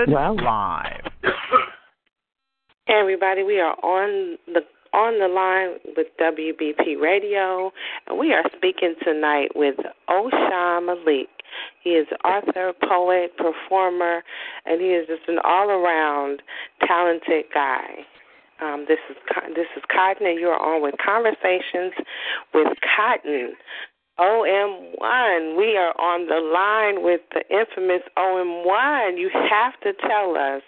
recorded wow. live. Hey everybody, we are on the on the line with WBP Radio, and we are speaking tonight with Oshan Malik. He is author, poet, performer, and he is just an all-around talented guy. Um, this is this is Kottyn, and you're on with Conversations with Kottyn. OM1. We are on the line with the infamous OM1. You have to tell us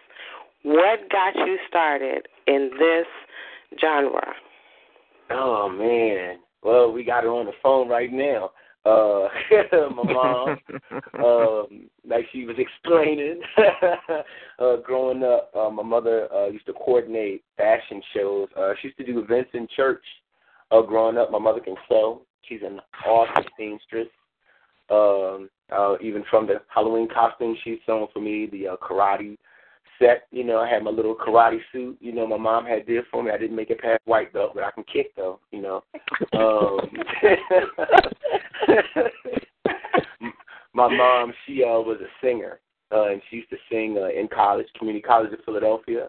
what got you started in this genre. Oh man. Well, we got her on the phone right now. Uh my mom, um, like she was explaining, uh growing up, uh, my mother uh used to coordinate fashion shows. Uh she used to do events in church. Uh growing up my mother can sew She's an awesome seamstress. Um, uh, even from the Halloween costume she's sewn for me, the uh, karate set. You know, I had my little karate suit. You know, my mom had did for me. I didn't make it past white belt, but I can kick though. You know. Um, my mom, she uh, was a singer, uh, and she used to sing uh, in college, community college of Philadelphia.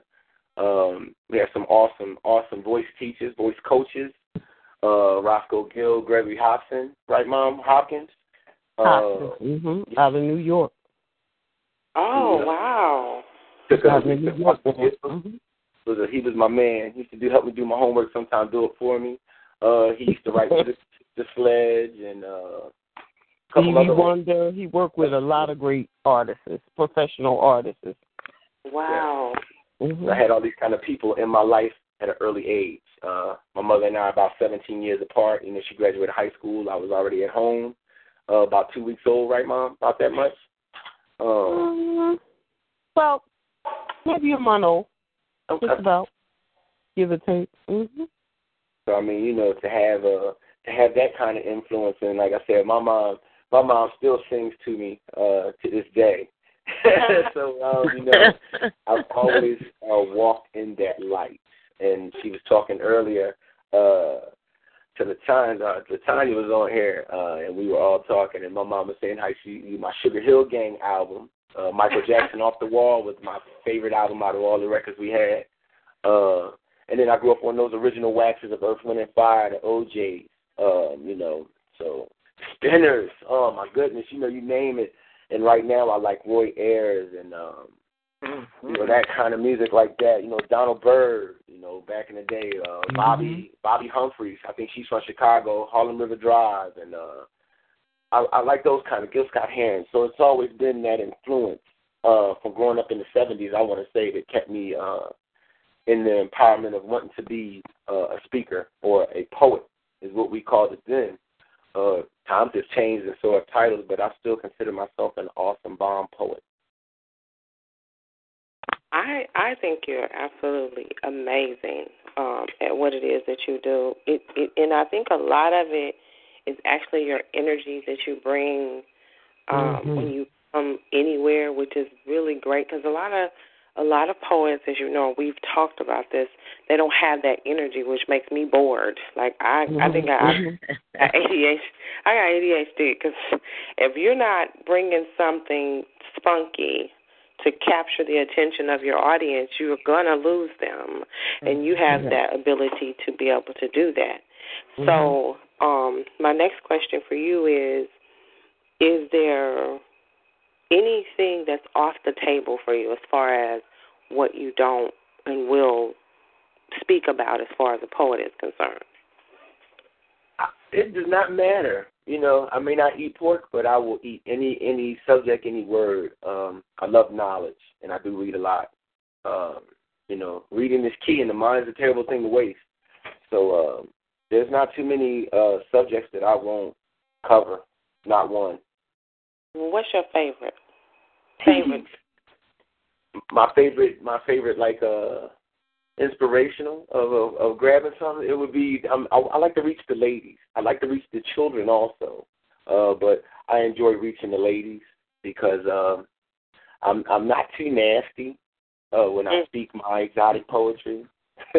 Um, we had some awesome, awesome voice teachers, voice coaches uh, Roscoe Gill, Gregory Hobson, right, Mom? Hopkins? Hopkins, uh, mm-hmm. out of New York. Oh, yeah. wow. Out of New York. Mm-hmm. Was a, he was my man. He used to do help me do my homework, sometimes do it for me. Uh, he used to write the, the Sledge and uh, Stevie Wonder. He worked with a lot of great artists, professional artists. Wow. Yeah. Mm-hmm. I had all these kind of people in my life at an early age. Uh, my mother and I are about 17 years apart. You know, she graduated high school. I was already at home, uh, about two weeks old, right, Mom? About that much? Um, um well, maybe a month old. Okay. Just about, give or take. Mm-hmm. So I mean, you know, to have a uh, to have that kind of influence, and like I said, my mom, my mom still sings to me uh, to this day. so um, you know, I've always uh, walked in that light and she was talking earlier uh to the time uh the Tanya was on here uh and we were all talking and my mom was saying how she my Sugar Hill Gang album, uh Michael Jackson Off the Wall was my favorite album out of all the records we had. Uh and then I grew up on those original waxes of Earth, Wind and Fire, the O'Jays, um, you know, so spinners, oh my goodness, you know, you name it. And right now I like Roy Ayers and um Mm-hmm. You know that kind of music like that. You know Donald Byrd. You know back in the day, uh, mm-hmm. Bobby Bobby Humphreys. I think she's from Chicago, Harlem River Drive, and uh, I, I like those kind of Gil Scott Heron. So it's always been that influence uh, from growing up in the '70s. I want to say that kept me uh, in the empowerment of wanting to be uh, a speaker or a poet, is what we called it then. Uh, times have changed and so have titles, but I still consider myself an awesome bomb poet. I I think you're absolutely amazing um, at what it is that you do. It, it and I think a lot of it is actually your energy that you bring um, mm-hmm. when you come anywhere, which is really great because a lot of a lot of poets, as you know, we've talked about this. They don't have that energy, which makes me bored. Like I, mm-hmm. I think I, mm-hmm. I ADHD. I got ADHD because if you're not bringing something spunky to capture the attention of your audience, you're going to lose them. And you have that ability to be able to do that. Mm-hmm. So, um, my next question for you is Is there anything that's off the table for you as far as what you don't and will speak about as far as a poet is concerned? It does not matter. You know, I may not eat pork, but I will eat any any subject, any word. Um, I love knowledge, and I do read a lot. Um, you know, reading is key, and the mind is a terrible thing to waste. So um, there's not too many uh, subjects that I won't cover. Not one. What's your favorite? Favorite. my favorite. My favorite, like uh, inspirational of, of of grabbing something, it would be um, I, I like to reach the ladies. I like to reach the children also, uh, but I enjoy reaching the ladies because um, I'm I'm not too nasty uh, when I mm. speak my exotic poetry.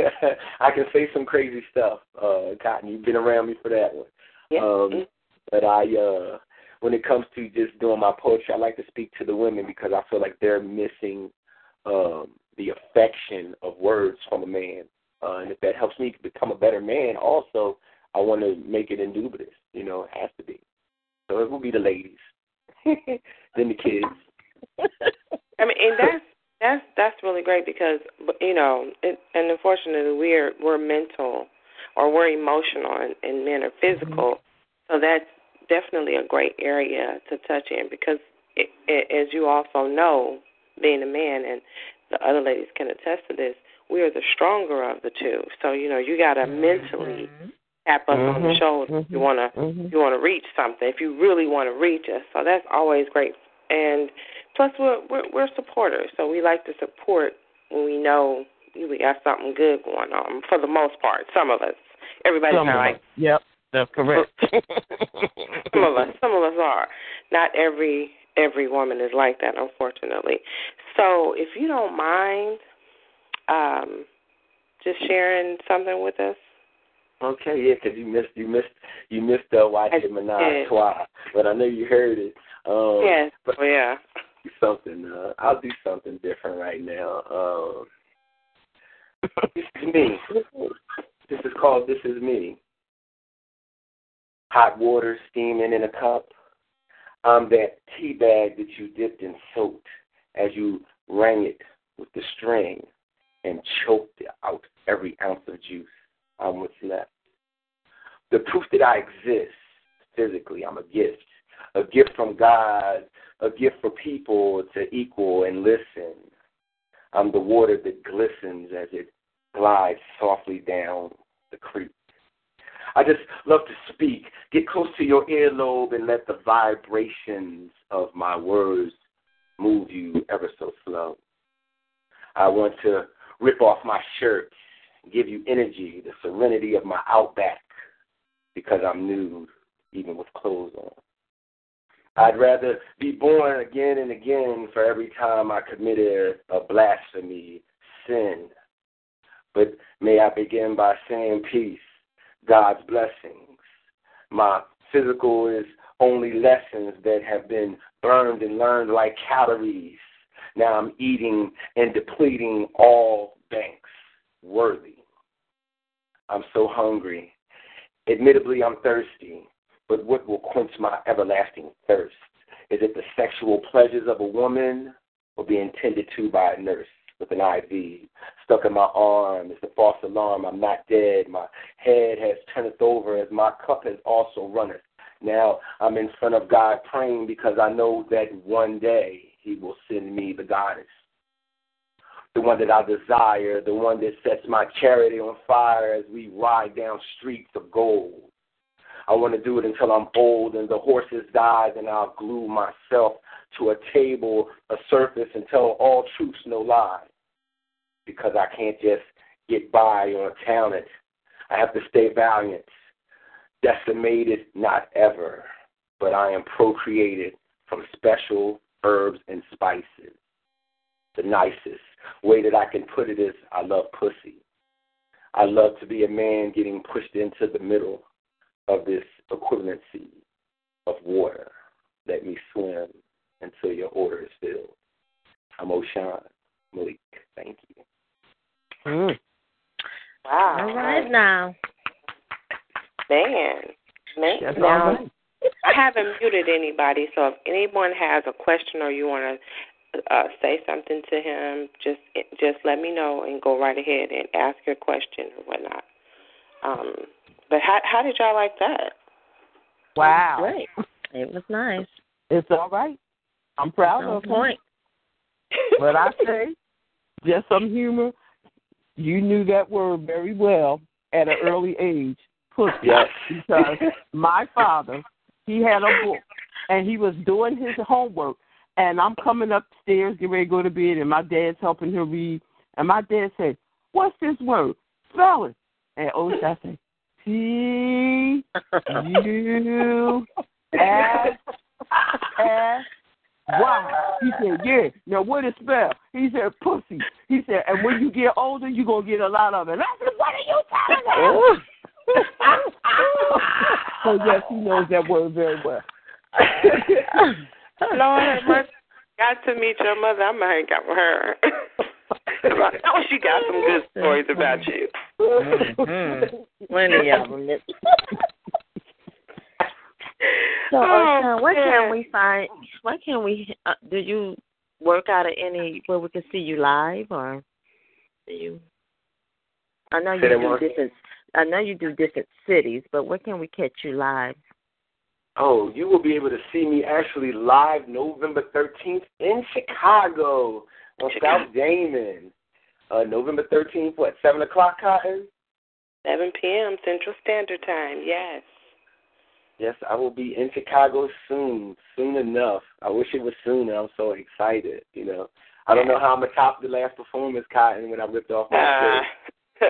I can say some crazy stuff. Uh, Kottyn, you've been around me for that one. Yeah. Um, mm. but I, uh, when it comes to just doing my poetry, I like to speak to the women because I feel like they're missing um, the affection of words from a man. Uh, and if that helps me become a better man, also, I want to make it indubitable. You know, it has to be. So it will be the ladies, then the kids. I mean, and that's that's that's really great because you know, it, and unfortunately, we're we're mental or we're emotional, and, and men are physical. Mm-hmm. So that's definitely a great area to touch in because, it, it, as you also know, being a man and the other ladies can attest to this, we are the stronger of the two. So you know, you got to mm-hmm. mentally tap us mm-hmm. on the mm-hmm. shoulder. Mm-hmm. You want to mm-hmm. you want to reach something if you really want to reach us. So that's always great. And plus, we're we're, we're supporters, so we like to support when we know we got something good going on. For the most part, some of us, everybody's not like yep. That's correct. some of us, some of us are. Not every every woman is like that, unfortunately. So, if you don't mind, um, just sharing something with us. Okay, yeah, because you missed you missed you missed the Watch It Menage twice, but I know you heard it. Um, yes, but oh, yeah. Something. Uh, I'll do something different right now. Um, this is me. This is called This Is Me. Hot water steaming in a cup. I'm that tea bag that you dipped and soaked as you rang it with the string and choked out every ounce of juice. I'm what's left. The proof that I exist physically, I'm a gift. A gift from God, a gift for people to equal and listen. I'm the water that glistens as it glides softly down the creek. I just love to speak. Get close to your earlobe and let the vibrations of my words move you ever so slow. I want to rip off my shirt give you energy, the serenity of my outback, because I'm nude, even with clothes on. I'd rather be born again and again for every time I committed a blasphemy, sin. But may I begin by saying peace, God's blessings. My physical is only lessons that have been burned and learned like calories. Now I'm eating and depleting all banks worthy. I'm so hungry. Admittedly, I'm thirsty, but what will quench my everlasting thirst? Is it the sexual pleasures of a woman or being tended to by a nurse with an IV stuck in my arm? It's the false alarm. I'm not dead. My head has turned over as my cup has also runneth. Now I'm in front of God praying because I know that one day He will send me the goddess the one that I desire, the one that sets my charity on fire as we ride down streets of gold. I want to do it until I'm old and the horses die, and I'll glue myself to a table, a surface, and tell all truths, no lies. Because I can't just get by on talent. I have to stay valiant. Decimated, not ever, but I am procreated from special herbs and spices. The nicest, way that I can put it is I love pussy. I love to be a man getting pushed into the middle of this equivalency of water. Let me swim until your order is filled. I'm Oshan Malik. Thank you. Mm. Wow. All right now. Man. Man. now, I haven't muted anybody, so if anyone has a question or you want to uh, say something to him, just just let me know and go right ahead and ask your question or whatnot. Um, but how how did y'all like that? Wow, great! It was nice. It's all right. I'm proud of point. But I say, just some humor. You knew that word very well at an early age, pussy. Yes. Because my father, he had a book, and he was doing his homework, and I'm coming upstairs, getting ready to go to bed, and my dad's helping him read. And my dad said, What's this word? Spell it. And Osha said, T U S S Y. He said, Yeah. Now what is spell? He said, pussy. He said, and when you get older, you're gonna get a lot of it. I said, What are you talking about? so yes, he knows that word very well. Lord have mercy. got to meet your mother, I'm gonna hang out with her. I know she got some good stories about you. Mm-hmm. Plenty of them. So, Oh, uh, where man. can we find? Where can we? Uh, do you work out of any where we can see you live, or do you? I know you do one- different. I know you do different cities, but where can we catch you live? Oh, you will be able to see me actually live November 13th in Chicago on Chicago. South Damon. Uh, November 13th, what, 7 o'clock, Kottyn? 7 p.m. Central Standard Time. Yes. Yes, I will be in Chicago soon, soon enough. I wish it was sooner. I'm so excited, you know. I don't know how I'm going to top the last performance, Kottyn, when I ripped off my Uh,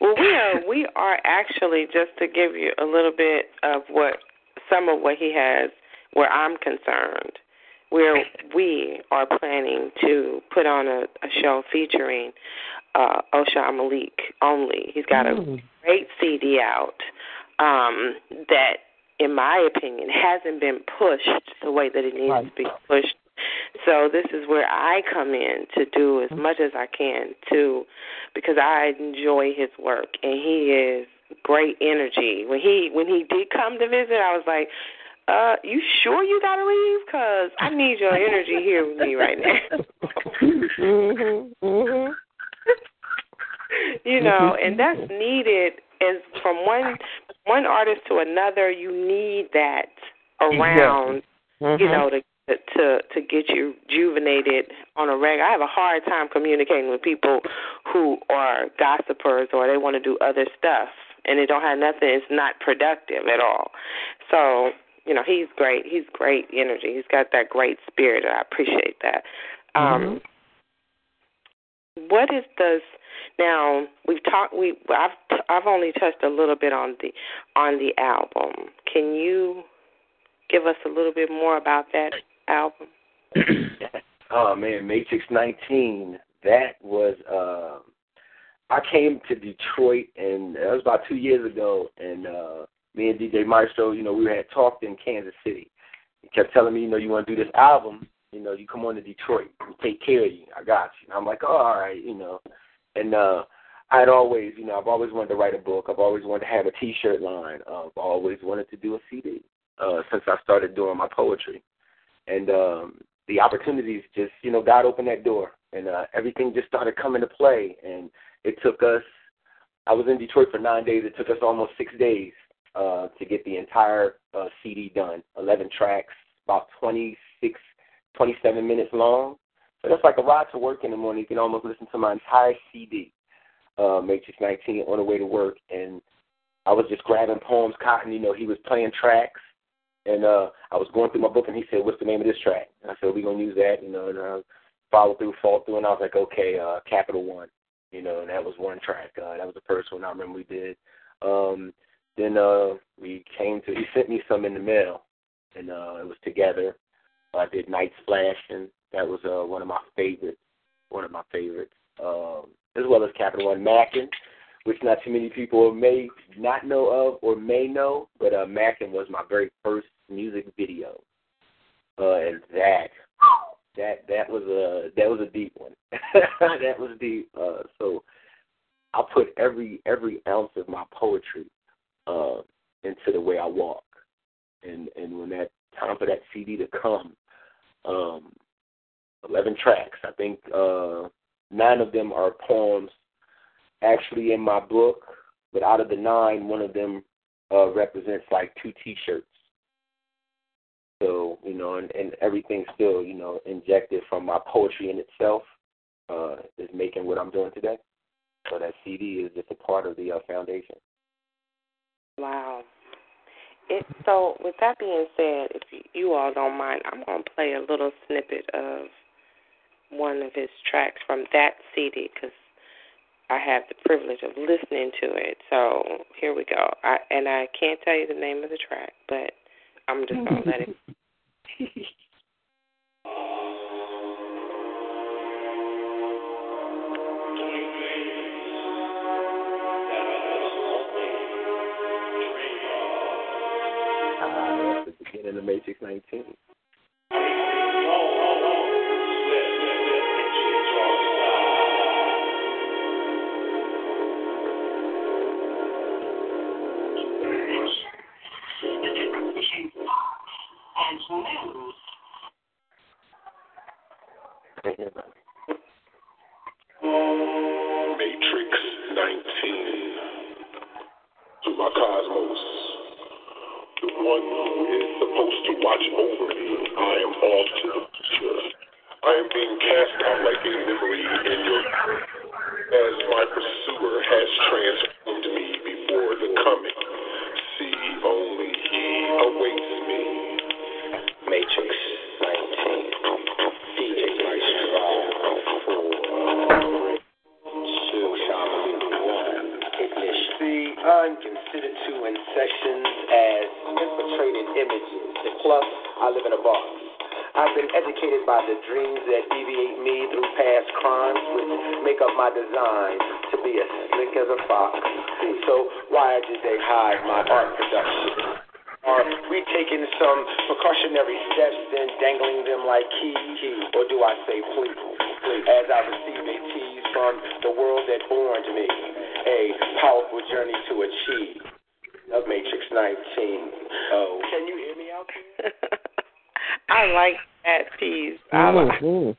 well, we are we are actually just to give you a little bit of what some of what he has, where I'm concerned. Where we are planning to put on a, a show featuring uh, Osha Malik only. He's got a Mm. great CD out um, that, in my opinion, hasn't been pushed the way that it needs Right. to be pushed. So this is where I come in to do as much as I can to, because I enjoy his work and he is great energy. When he when he did come to visit, I was like, uh, you sure you gotta leave? Cause I need your energy here with me right now. mhm. Mhm. you know, and that's needed as from one one artist to another. You need that around, Mhm. you know, to to to get you rejuvenated on a regular. I have a hard time communicating with people who are gossipers or they want to do other stuff and they don't have nothing. It's not productive at all. So you know, he's great. He's great energy. He's got that great spirit. and I appreciate that. Um, what is the now we've talked we I've I've only touched a little bit on the on the album. Can you give us a little bit more about that album? Oh man, Matrix 19. That was. Uh, I came to Detroit, and that was about two years ago. And uh, me and DJ Maestro, you know, we had talked in Kansas City. He kept telling me, you know, you want to do this album, you know, you come on to Detroit, we take care of you. I got you. And I'm like, oh, all right, you know. And uh, I'd always, you know, I've always wanted to write a book. I've always wanted to have a T-shirt line. Uh, I've always wanted to do a CD uh, since I started doing my poetry. And um, the opportunities just, you know, God opened that door, and uh, everything just started coming to play. And it took us. I was in Detroit for nine days. It took us almost six days uh, to get the entire uh, CD done. Eleven tracks, about 26, 27 minutes long. So that's like a ride to work in the morning. You can almost listen to my entire CD, uh, Matrix 19, on the way to work. And I was just grabbing poems. Kottyn, you know, he was playing tracks. And uh, I was going through my book, and he said, "What's the name of this track?" And I said, "We're gonna use that." You know, and I followed through, followed through, and I was like, "Okay, uh, Capital One." You know, and that was one track. Uh, that was the first one I remember we did. Um, then uh, we came to. He sent me some in the mail, and uh, it was together. I did Nights Flashing. That was uh, one of my favorites. One of my favorites, um, as well as Capital One Mackin, which not too many people may not know of or may know, but uh, Mackin was my very first music video, uh, and that that that was a that was a deep one. that was deep. Uh, so I put every every ounce of my poetry uh, into the way I walk, and and when that time for that CD to come, um, eleven tracks. I think uh, nine of them are poems actually in my book, but out of the nine, one of them uh, represents like two T-shirts. So you know, and, and everything still you know injected from my poetry in itself uh, is making what I'm doing today. So that CD is just a part of the uh, foundation. Wow. It, so, with that being said, if you, you all don't mind, I'm going to play a little snippet of one of his tracks from that CD because I have the privilege of listening to it. So, here we go. I, and I can't tell you the name of the track, but I'm just going to let it. Uh, that's the beginning of Matrix 19. Matrix 19. To my cosmos, the one who is supposed to watch over me, I am off to the future. I am being cast out like a memory in your as my pursuer has transformed me before the coming. See, only he awaits me. I'm considered to in sessions as infiltrated images. And plus, I live in a box. I've been educated by the dreams that deviate me through past crimes, which make up my design to be as slick as a fox. So why did they hide my art production? Are we taking some precautionary steps and dangling them like keys? Or do I say please? As I receive a tease from the world that born me, a powerful journey to achieve. Of Matrix 19. Oh. Can you hear me out there? I like that piece. I like, Mhm.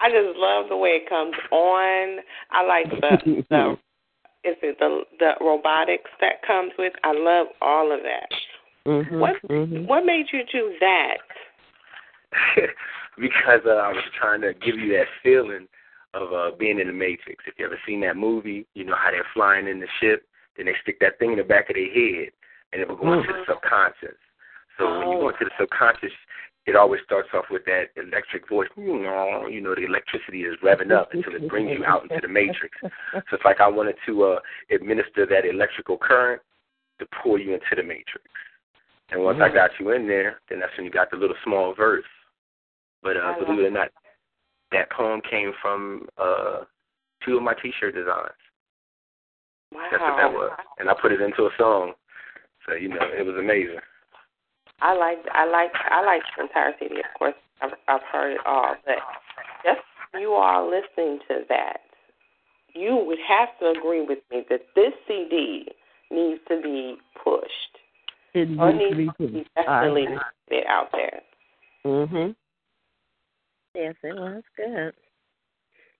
I just love the way it comes on. I like the the is it the the robotics that comes with. I love all of that. Mhm. What Mhm. what made you do that? because uh, I was trying to give you that feeling of uh, being in the Matrix. If you ever seen that movie, you know how they're flying in the ship, then they stick that thing in the back of their head, and it will go into the subconscious. So when you go into the subconscious, it always starts off with that electric voice. You know, you know the electricity is revving up until it brings you out into the matrix. So it's like I wanted to uh, administer that electrical current to pull you into the matrix. And once I got you in there, then that's when you got the little small verse. But uh, I believe it or not, that poem came from uh, two of my T-shirt designs. Wow. That's what that was, and I put it into a song. So you know, it was amazing. I like I like I like the entire CD. Of course, I've I've heard it all, but just you all listening to that, you would have to agree with me that this CD needs to be pushed. It Or needs to needs be to be put- I definitely agree. out there. Mm Mhm. Yes, it was good.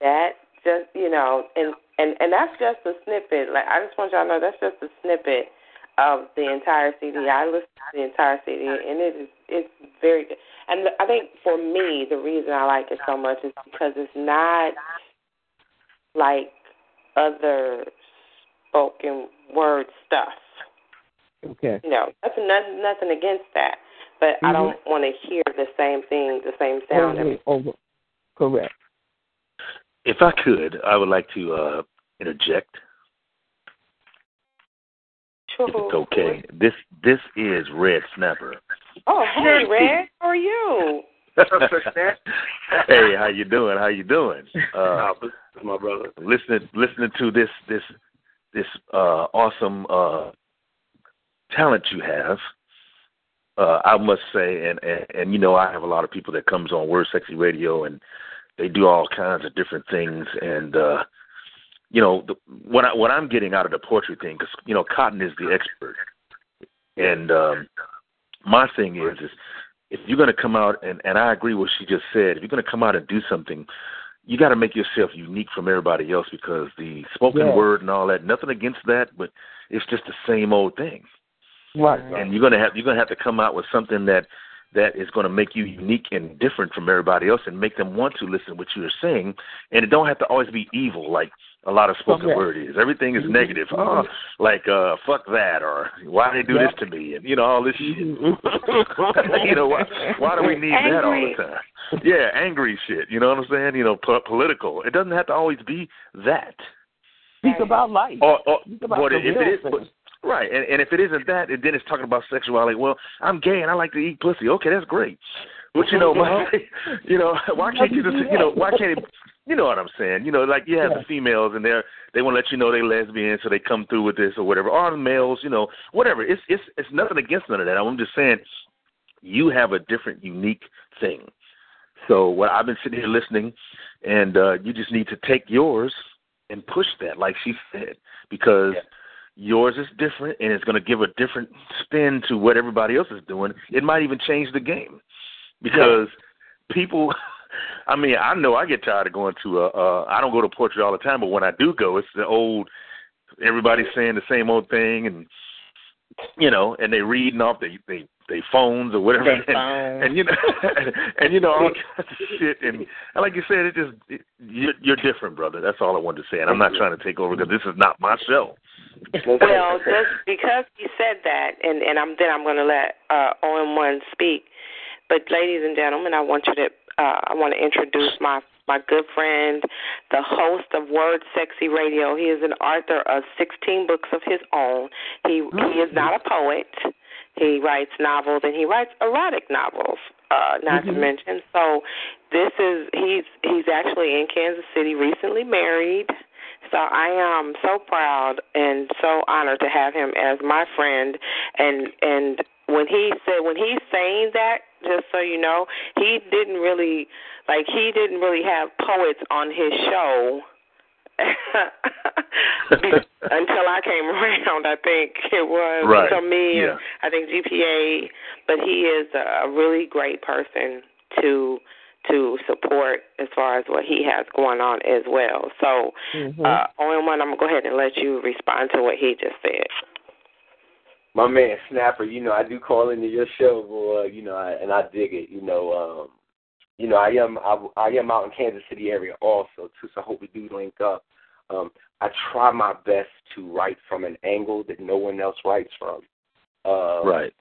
That just you know, and and and that's just a snippet. Like I just want y'all to know that's just a snippet of the entire CD. I listened to the entire CD, and it is it's very good. And I think for me, the reason I like it so much is because it's not like other spoken word stuff. Okay. You know, nothing nothing, nothing against that, but I don't want to hear the same thing, the same sound. Over, over. Correct. If I could, I would like to uh, interject. If it's okay. This this is Red Snapper. Oh, hey, Red, how are you? hey, how you doing? How you doing? Uh, my brother. listening listening to this this this uh, awesome uh, talent you have. Uh, I must say, and, and and you know, I have a lot of people that comes on Word Sexy Radio, and they do all kinds of different things, and uh, you know, the, what I, what I'm getting out of the poetry thing, because you know, Kottyn is the expert, and um, my thing is, is if you're going to come out, and and I agree with what she just said, if you're going to come out and do something, you got to make yourself unique from everybody else because the spoken Yeah. word and all that, nothing against that, but it's just the same old thing. Right. And you're gonna have you're gonna have to come out with something that that is going to make you unique and different from everybody else and make them want to listen to what you're saying. And it don't have to always be evil like a lot of spoken Okay. word is. Everything is negative. Oh, like uh fuck that or why they do Yeah. this to me and you know all this shit. Mhm. you know why why do we need that all the time? Yeah, angry shit. You know what I'm saying? You know, po- political. It doesn't have to always be that. Speak about life. Or, or Speak about but if it real but, thing. Right, and, and if it isn't that, then it's talking about sexuality. Well, I'm gay and I like to eat pussy. Okay, that's great. But you know, my, you know, why can't you just, you know, why can't it? You know what I'm saying? You know, like you have Yeah. the females and they're they want to let you know they're lesbian, so they come through with this or whatever. Or the males, you know, whatever. It's it's it's nothing against none of that. I'm just saying, you have a different, unique thing. So what I've been sitting here listening, and uh, you just need to take yours and push that, like she said, because yours is different and it's going to give a different spin to what everybody else is doing. It might even change the game. because people. I mean, I know I get tired of going to a. Uh, I don't go to poetry all the time, but when I do go, it's the old. Everybody's saying the same old thing, and you know, and they reading off they they they phones or whatever, and, and you know, and you know all kinds of shit, and, and like you said, it just it, you're, you're different, brother. That's all I wanted to say, and I'm not trying to take over because this is not my show. Well, just because he said that, and and I'm then I'm going to let uh, OM one speak. But ladies and gentlemen, I want you to uh, I want to introduce my my good friend, the host of Word Sexy Radio. He is an author of 16 books of his own. He he is not a poet. He writes novels and he writes erotic novels. Uh, not to mention, so this is he's he's actually in Kansas City, recently married. So I am so proud and so honored to have him as my friend. And and when he said when he's saying that, just so you know, he didn't really like he didn't really have poets on his show. Until I came around, I think it was Right, until me yeah. and I think GPA. But he is a really great person to to support as far as what he has going on as well. So, Mm-hmm. uh, OM one, I'm gonna go ahead and let you respond to what he just said. my man Snapper, you know, I do call into your show, boy, you know, I, and I dig it. You know, um, you know, I am I, I am out in Kansas City area also too, so I hope we do link up. Um, I try my best to write from an angle that no one else writes from. Uh, Right.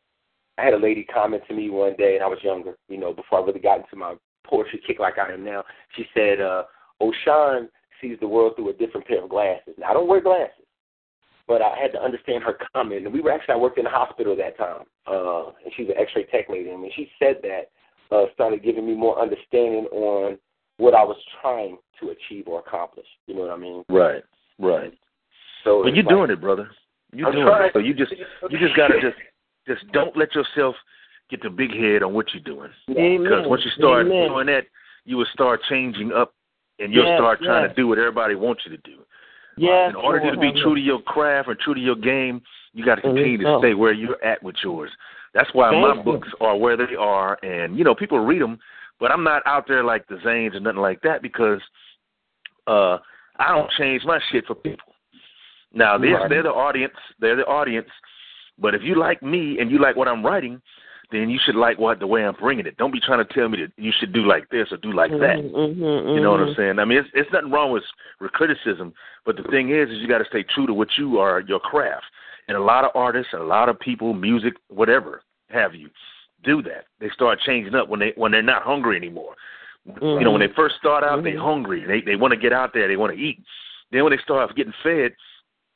I had a lady comment to me one day, and I was younger, you know, before I really got into my poetry kick like I am now. She said, uh, O'Shawn sees the world through a different pair of glasses. Now, I don't wear glasses, but I had to understand her comment. And we were actually, I worked in the hospital that time, uh, and she's an x-ray tech lady. And when she said that, uh, started giving me more understanding on what I was trying to achieve or accomplish. You know what I mean? Right. Right. So But you're like- doing it, brother. You're I'm doing trying. it. So you just you just gotta just just don't let yourself get the big head on what you're doing. Amen. Because once you start Amen. doing that, you will start changing up, and you'll Yes, start trying yes. to do what everybody wants you to do. Yes, In order Lord, to be true to your craft and true to your game, you got to continue to stay where you're at with yours. That's why Thank my you. books are where they are, and you know people read them, but I'm not out there like the Zanes or nothing like that because uh I don't change my shit for people. Now they're Right. they're the audience, they're the audience, but if you like me and you like what I'm writing, then you should like what the way I'm bringing it. Don't be trying to tell me that you should do like this or do like that. Mm-hmm, mm-hmm You know what I'm mm-hmm. saying? I mean, it's it's nothing wrong with with criticism, but the thing is, is you got to stay true to what you are, your craft. And a lot of artists, and a lot of people, music, whatever have you, do that. They start changing up when they when they're not hungry anymore. You know, when they mm-hmm. first start out, they're hungry. They they want to get out there. They want to eat. Then when they start getting fed,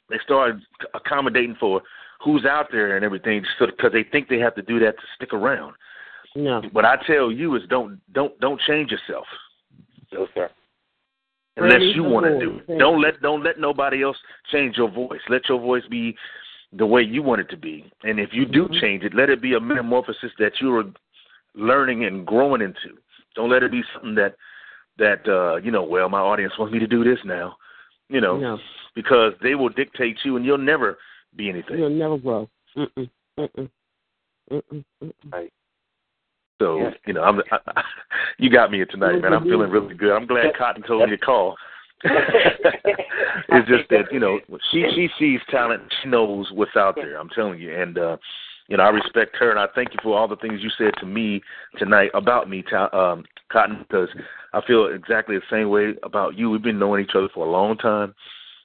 they start accommodating for who's out there and everything, so because they think they have to do that to stick around. No. What I tell you is don't don't don't change yourself No, sir. unless Praise you want to do it. Don't let don't let nobody else change your voice. Let your voice be the way you want it to be. And if you do change it, let it be a metamorphosis that you're learning and growing into. Don't let it be something that that uh, you know, well, my audience wants me to do this now. You know, No. because they will dictate you and you'll never be anything. You'll never grow. Mm-mm. Mm-mm. Mm-mm. Mm-mm. So Yeah. you know, I'm, I, I, you got me tonight, man. I'm feeling really good. I'm glad Kottyn told me to call. it's just that you know she she sees talent. She knows what's out there. I'm telling you, and uh, you know I respect her, and I thank you for all the things you said to me tonight about me, Ta- um, Kottyn, because I feel exactly the same way about you. We've been knowing each other for a long time.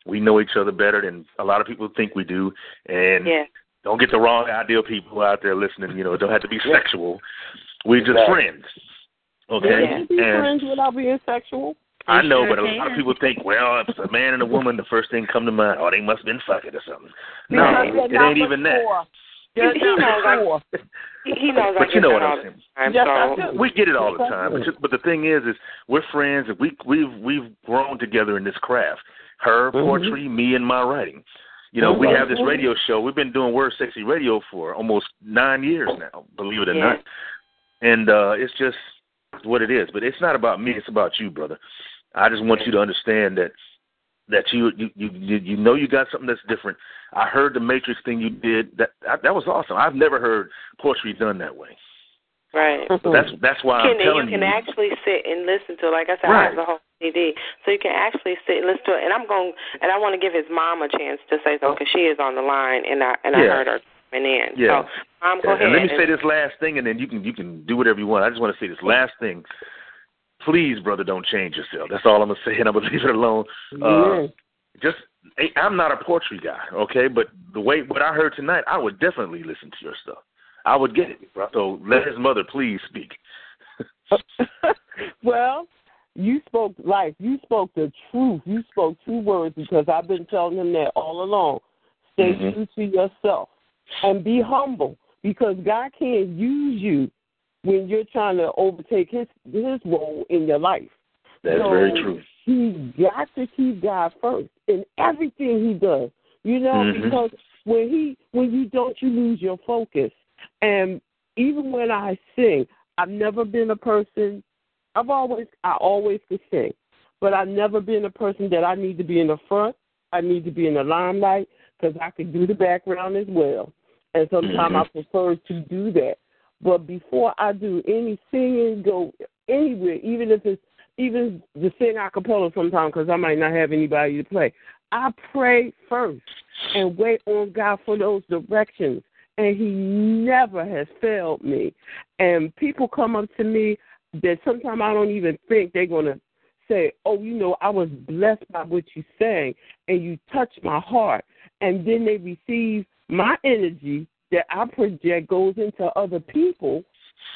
We know each other better than a lot of people think we do, and Yeah. don't get the wrong idea, people out there listening. You know, it don't have to be sexual. We're just Exactly. friends. Okay, Yeah. You can be and friends without being sexual. I know, sure but a lot of people think, well, if it's a man and a woman, the first thing come to mind, oh, they must have been fucking or something. No, it ain't even that. Mature. He, They're he not knows I, mature. he he knows I But you know what I'm the saying. time. Yes, so I do. We get it all the time, but but the thing is, is we're friends, and we we've we've grown together in this craft. Her Mhm. poetry, me, and my writing. You know, we Mhm. have this radio show. We've been doing Word Sexy Radio for almost nine years now, believe it or Yeah. not. And uh it's just what it is. But it's not about me. It's about you, brother. I just want you to understand that that you you you you you know you got something that's different. I heard the Matrix thing you did. That that, that was awesome. I've never heard poetry done that way. Right. So that's that's why You I'm can, telling you can actually sit and listen to it. Like I said, I have the whole CD, so you can actually sit and listen to it. And I'm going, and I want to give his mom a chance to say something because she is on the line, and I and I heard her coming in. Yeah. So, mom, go and, ahead. and let me and- say this last thing, and then you can you can do whatever you want. I just want to say this last thing. Please, brother, don't change yourself. That's all I'm gonna say, and I'm gonna leave it alone. Uh, just I'm not a poetry guy, okay, but the way what I heard tonight, I would definitely listen to your stuff. I would get it. Bro. So let his mother please speak. well, you spoke life. You spoke the truth. You spoke two words because I've been telling him that all along. Stay Mhm. true to yourself and be humble because God can't use you when you're trying to overtake His His role in your life. That's So, very true. He got to keep God first in everything he does. You know, Mhm. because when he when you don't, you lose your focus. And even when I sing, I've never been a person. I've always I always could sing, but I've never been a person that I need to be in the front. I need to be in the limelight because I can do the background as well. And sometimes Mhm. I prefer to do that. But before I do any singing, go anywhere, even if it's even to sing a cappella sometimes because I might not have anybody to play. I pray first and wait on God for those directions. And He never has failed me. And people come up to me that sometimes I don't even think they're going to say, Oh, you know, I was blessed by what you sang and you touched my heart. And then they receive my energy that I project goes into other people,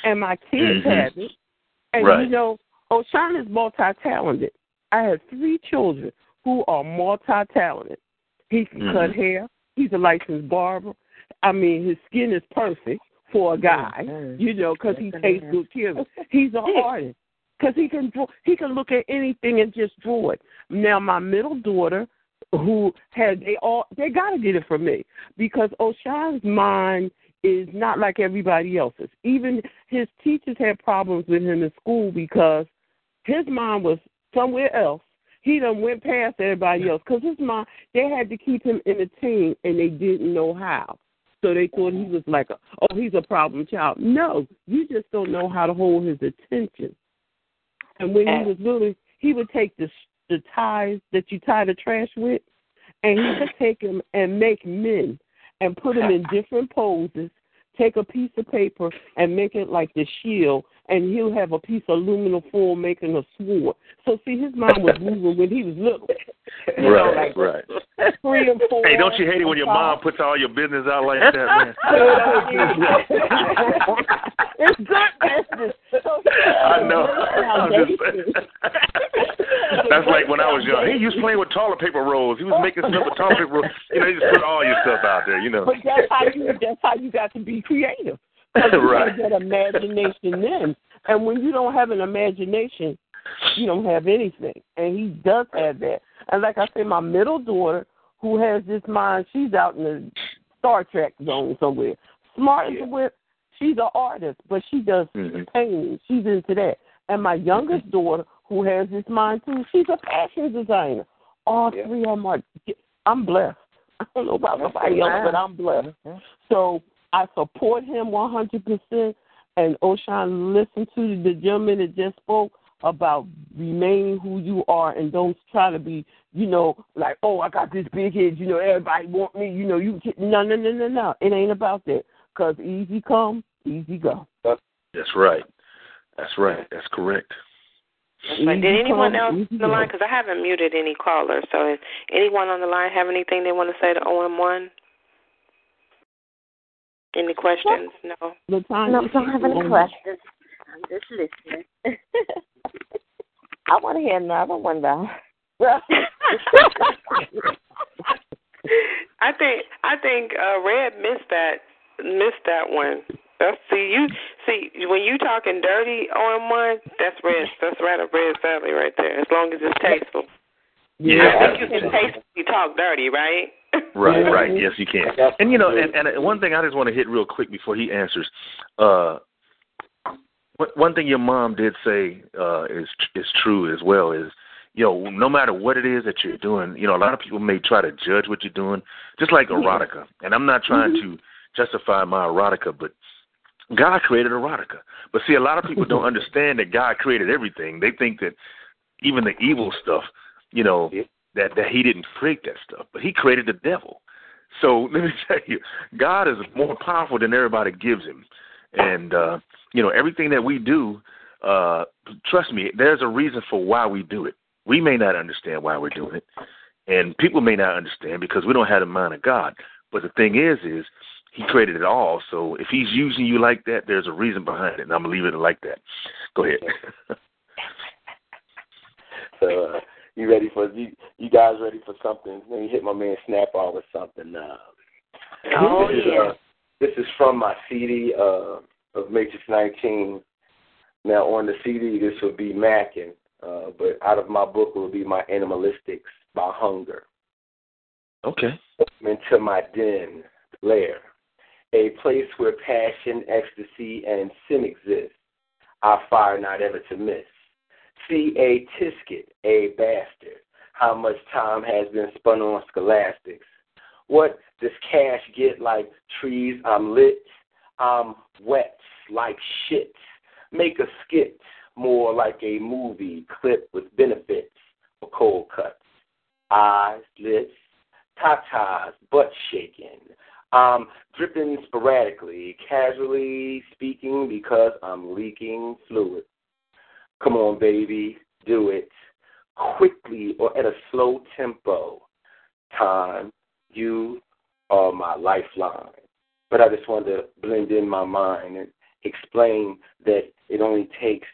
and my kids Mhm. have it. And Right. you know, O'Shawn is multi-talented. I have three children who are multi-talented. He can Mhm. cut hair. He's a licensed barber. I mean, his skin is perfect for a guy, Mhm. you know, because he takes good care of it. He's an artist because he can draw. He can look at anything and just draw it. Now, my middle daughter, who had they all they got to get it from me because O'Shawn's mind is not like everybody else's. Even his teachers had problems with him in school because his mind was somewhere else. He done went past everybody else because his mind they had to keep him entertained and they didn't know how. So they thought he was like a oh he's a problem child. No, you just don't know how to hold his attention. And when he was little, he would take the the ties that you tie the trash with, and he would take them and make men and put them in different poses. Take a piece of paper and make it like the shield, and he'll have a piece of aluminum foil making a sword. So see, his mind was moving when he was little. You know, Right, like right. three and four. Hey, don't you hate it when your mom puts all your business out like that, man? it's good business. So, I know. I'm just. That's like when I was young. He used playing with toilet paper rolls. He was making stuff with toilet paper rolls. You know, he just put all your stuff out there. You know. But that's how you that's how you got to be creative. 'Cause you Right. got that imagination then. And when you don't have an imagination, you don't have anything. And he does have that. And like I say, my middle daughter, who has this mind, she's out in the Star Trek zone somewhere. Smart as a whip. She's an artist, but she does Mhm. painting. She's into that. And my youngest daughter, who has this mind too, she's a fashion designer. All Yeah. three of them are. I'm blessed. I don't know about nobody else, but I'm blessed. So I support him 100%. And Oshan, listen to the gentleman that just spoke about remaining who you are and don't try to be, you know, like, oh, I got this big head, you know, everybody want me, you know, you can, no, no, no, no, no. It ain't about that. Because easy come, easy go. That's right. That's right. That's correct. But did anyone else on the line? Because I haven't muted any callers. So, is anyone on the line have anything they want to say to OM1? Any questions? No. Latanya, No, don't have any questions. I'm just listening. I want to hear another one though. I think I think uh, Red missed that missed that one. That's, see you see when you talking dirty on one, that's red. That's right up Red's alley right there. As long as it's tasteful. Yeah. I think you can tastefully talk dirty, right? Right, right. Yes, you can. And you know, and, and one thing I just want to hit real quick before he answers. Uh, one- one thing your mom did say uh, is is true as well. Is you know, no matter what it is that you're doing, you know, a lot of people may try to judge what you're doing, just like erotica. And I'm not trying to justify my erotica, but God created erotica. But see, a lot of people don't understand that God created everything. They think that even the evil stuff, you know, that that He didn't create that stuff, but He created the devil. So let me tell you, God is more powerful than everybody gives Him, and uh, you know everything that we do. Uh, trust me, there's a reason for why we do it. We may not understand why we're doing it, and people may not understand because we don't have the mind of God. But the thing is, is He created it all. So if He's using you like that, there's a reason behind it, and I'm gonna leave it like that. Go ahead. so, uh, you ready for you? You guys ready for something? Let me hit my man Snap-on with something. Uh, Oh this is, yeah. uh, this is from my CD uh, of Matrix 19. Now on the CD, this will be Mackin, uh, but out of my book will be my Animalistics by Hunger. okay. into my den, lair, a place where passion, ecstasy, and sin exist. I fire not ever to miss. See a tisket, a bastard. How much time has been spun on scholastics? What does cash get like trees? I'm lit. I'm wet like shit. Make a skit more like a movie clip with benefits for cold cuts. Eyes, lips, tatas, butt shaking. Um, dripping sporadically, casually speaking because I'm leaking fluid. Come on, baby, do it quickly or at a slow tempo. Time, you are my lifeline. But I just wanted to blend in my mind and explain that it only takes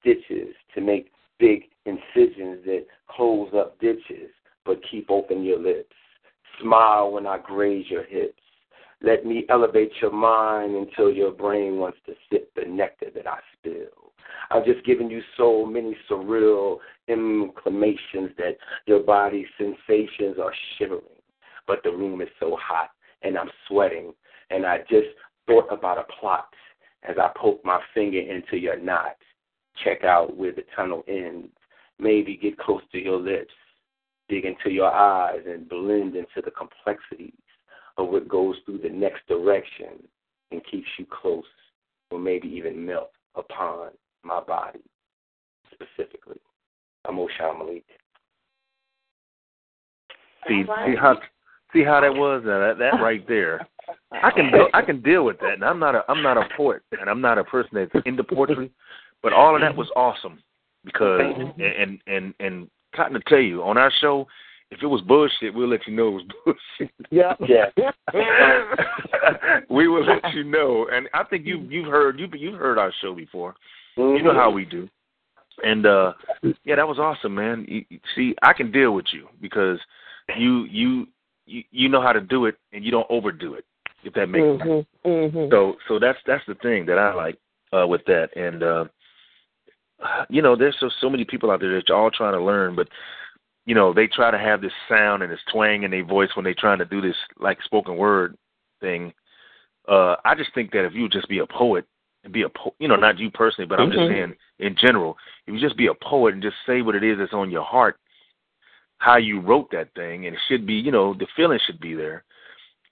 stitches to make big incisions that close up ditches, but keep open your lips. Smile when I graze your hips. Let me elevate your mind until your brain wants to sip the nectar that I spill. I'm just giving you so many surreal inclinations that your body's sensations are shivering. But the room is so hot and I'm sweating, and I just thought about a plot as I poke my finger into your knot. Check out where the tunnel ends. Maybe get close to your lips dig into your eyes and blend into the complexities of what goes through the next direction and keeps you close or maybe even melt upon my body specifically. I'm Oshan Malik. See, see how see how that was uh, that that right there. I can deal, I can deal with that. And I'm not a I'm not a poet and I'm not a person that's into poetry, but all of that was awesome because and and and Kottyn to tell you on our show, if it was bullshit, we'll let you know it was bullshit. Yeah. Yeah. we will let you know. And I think you you've heard you you've heard our show before. You know how we do. And uh yeah, that was awesome, man. You, you- see, I can deal with you because you you you you know how to do it and you don't overdo it. If that makes sense. Mm-hmm. Mm-hmm. So so that's that's the thing that I like uh with that. And uh you know, there's so so many people out there that are all trying to learn, but you know, they try to have this sound and this twang in their voice when they're trying to do this like spoken word thing. Uh I just think that if you would just be a poet and be a po- you know, not you personally, but I'm just Mhm. saying in general, if you just be a poet and just say what it is that's on your heart, how you wrote that thing, and it should be, you know, the feeling should be there.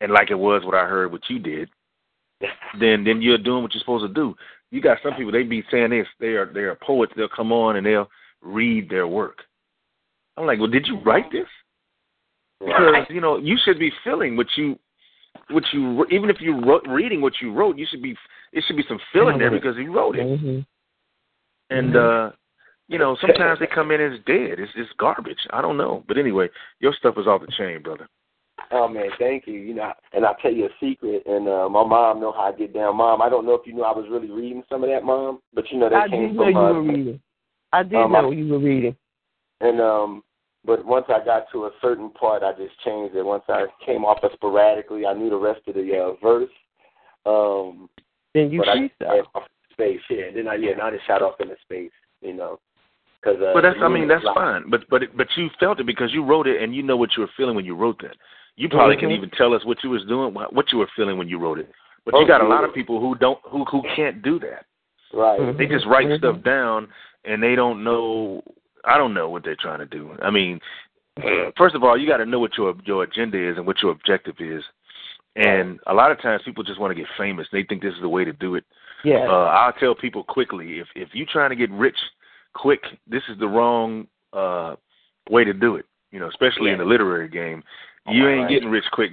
And like it was what I heard what you did, then then you're doing what you're supposed to do. You got some people they be saying this, they are they are poets, they'll come on and they'll read their work. I'm like, well, did you write this? Because you know you should be feeling what you what you even if you wrote reading what you wrote, you should be it should be some feeling there because you wrote it. Mm-hmm. And uh you know sometimes they come in and it's dead. It's it's garbage. I don't know, but anyway, your stuff is off the chain, brother. Oh man, thank you. You know, and I'll tell you a secret. And uh, my mom know how I get down. Mom, I don't know if you knew I was really reading some of that, mom, but you know that I came did know you uh, were reading. I did Um, know you were reading. And um, but once I got to a certain part, I just changed it. Once I came off of sporadically, I knew the rest of the uh, verse. Um, Then you but I freestyle. just off space, yeah. And then I yeah, and I just shot off into space, you know, because uh, But that's I mean that's know, fine. But but it- but you felt it because you wrote it and you know what you were feeling when you wrote that. You probably can Mhm. even tell us what you was doing, what what you were feeling when you wrote it. But Oh, you got a lot of people who don't who who can't do that. Right. They just write Mhm. stuff down and they don't know. I don't know what they're trying to do. I mean, first of all, you got to know what your your agenda is and what your objective is. And a lot of times people just want to get famous. They think this is the way to do it. Yeah. Uh, I'll tell people quickly if if you're trying to get rich quick, this is the wrong uh way to do it. You know, especially in the literary game, you ain't Right. getting rich quick.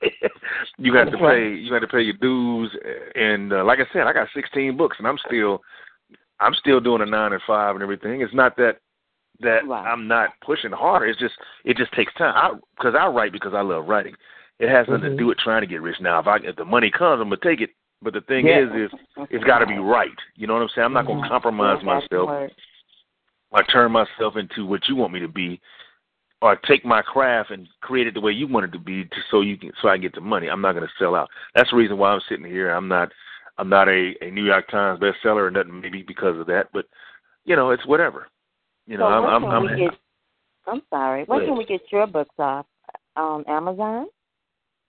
you got to pay. You got to pay your dues. And uh, like I said, I got 16 books, and I'm still, I'm still doing a nine and five and everything. It's not that that Right. I'm not pushing harder. It's just it just takes time. I because I write because I love writing. It has nothing Mhm. to do with trying to get rich. Now, if I if the money comes, I'm gonna take it. But the thing Yeah. is, is it's got to be right. You know what I'm saying? I'm not gonna compromise myself or turn myself into what you want me to be, or take my craft and create it the way you want it to be, just so you can so I can get the money. I'm not going to sell out. That's the reason why I'm sitting here. I'm not I'm not a, a New York Times bestseller or nothing, maybe because of that, but you know it's whatever. You know so I'm where I'm, can I'm we get? I'm sorry. Where Go can we get your books off? On Amazon?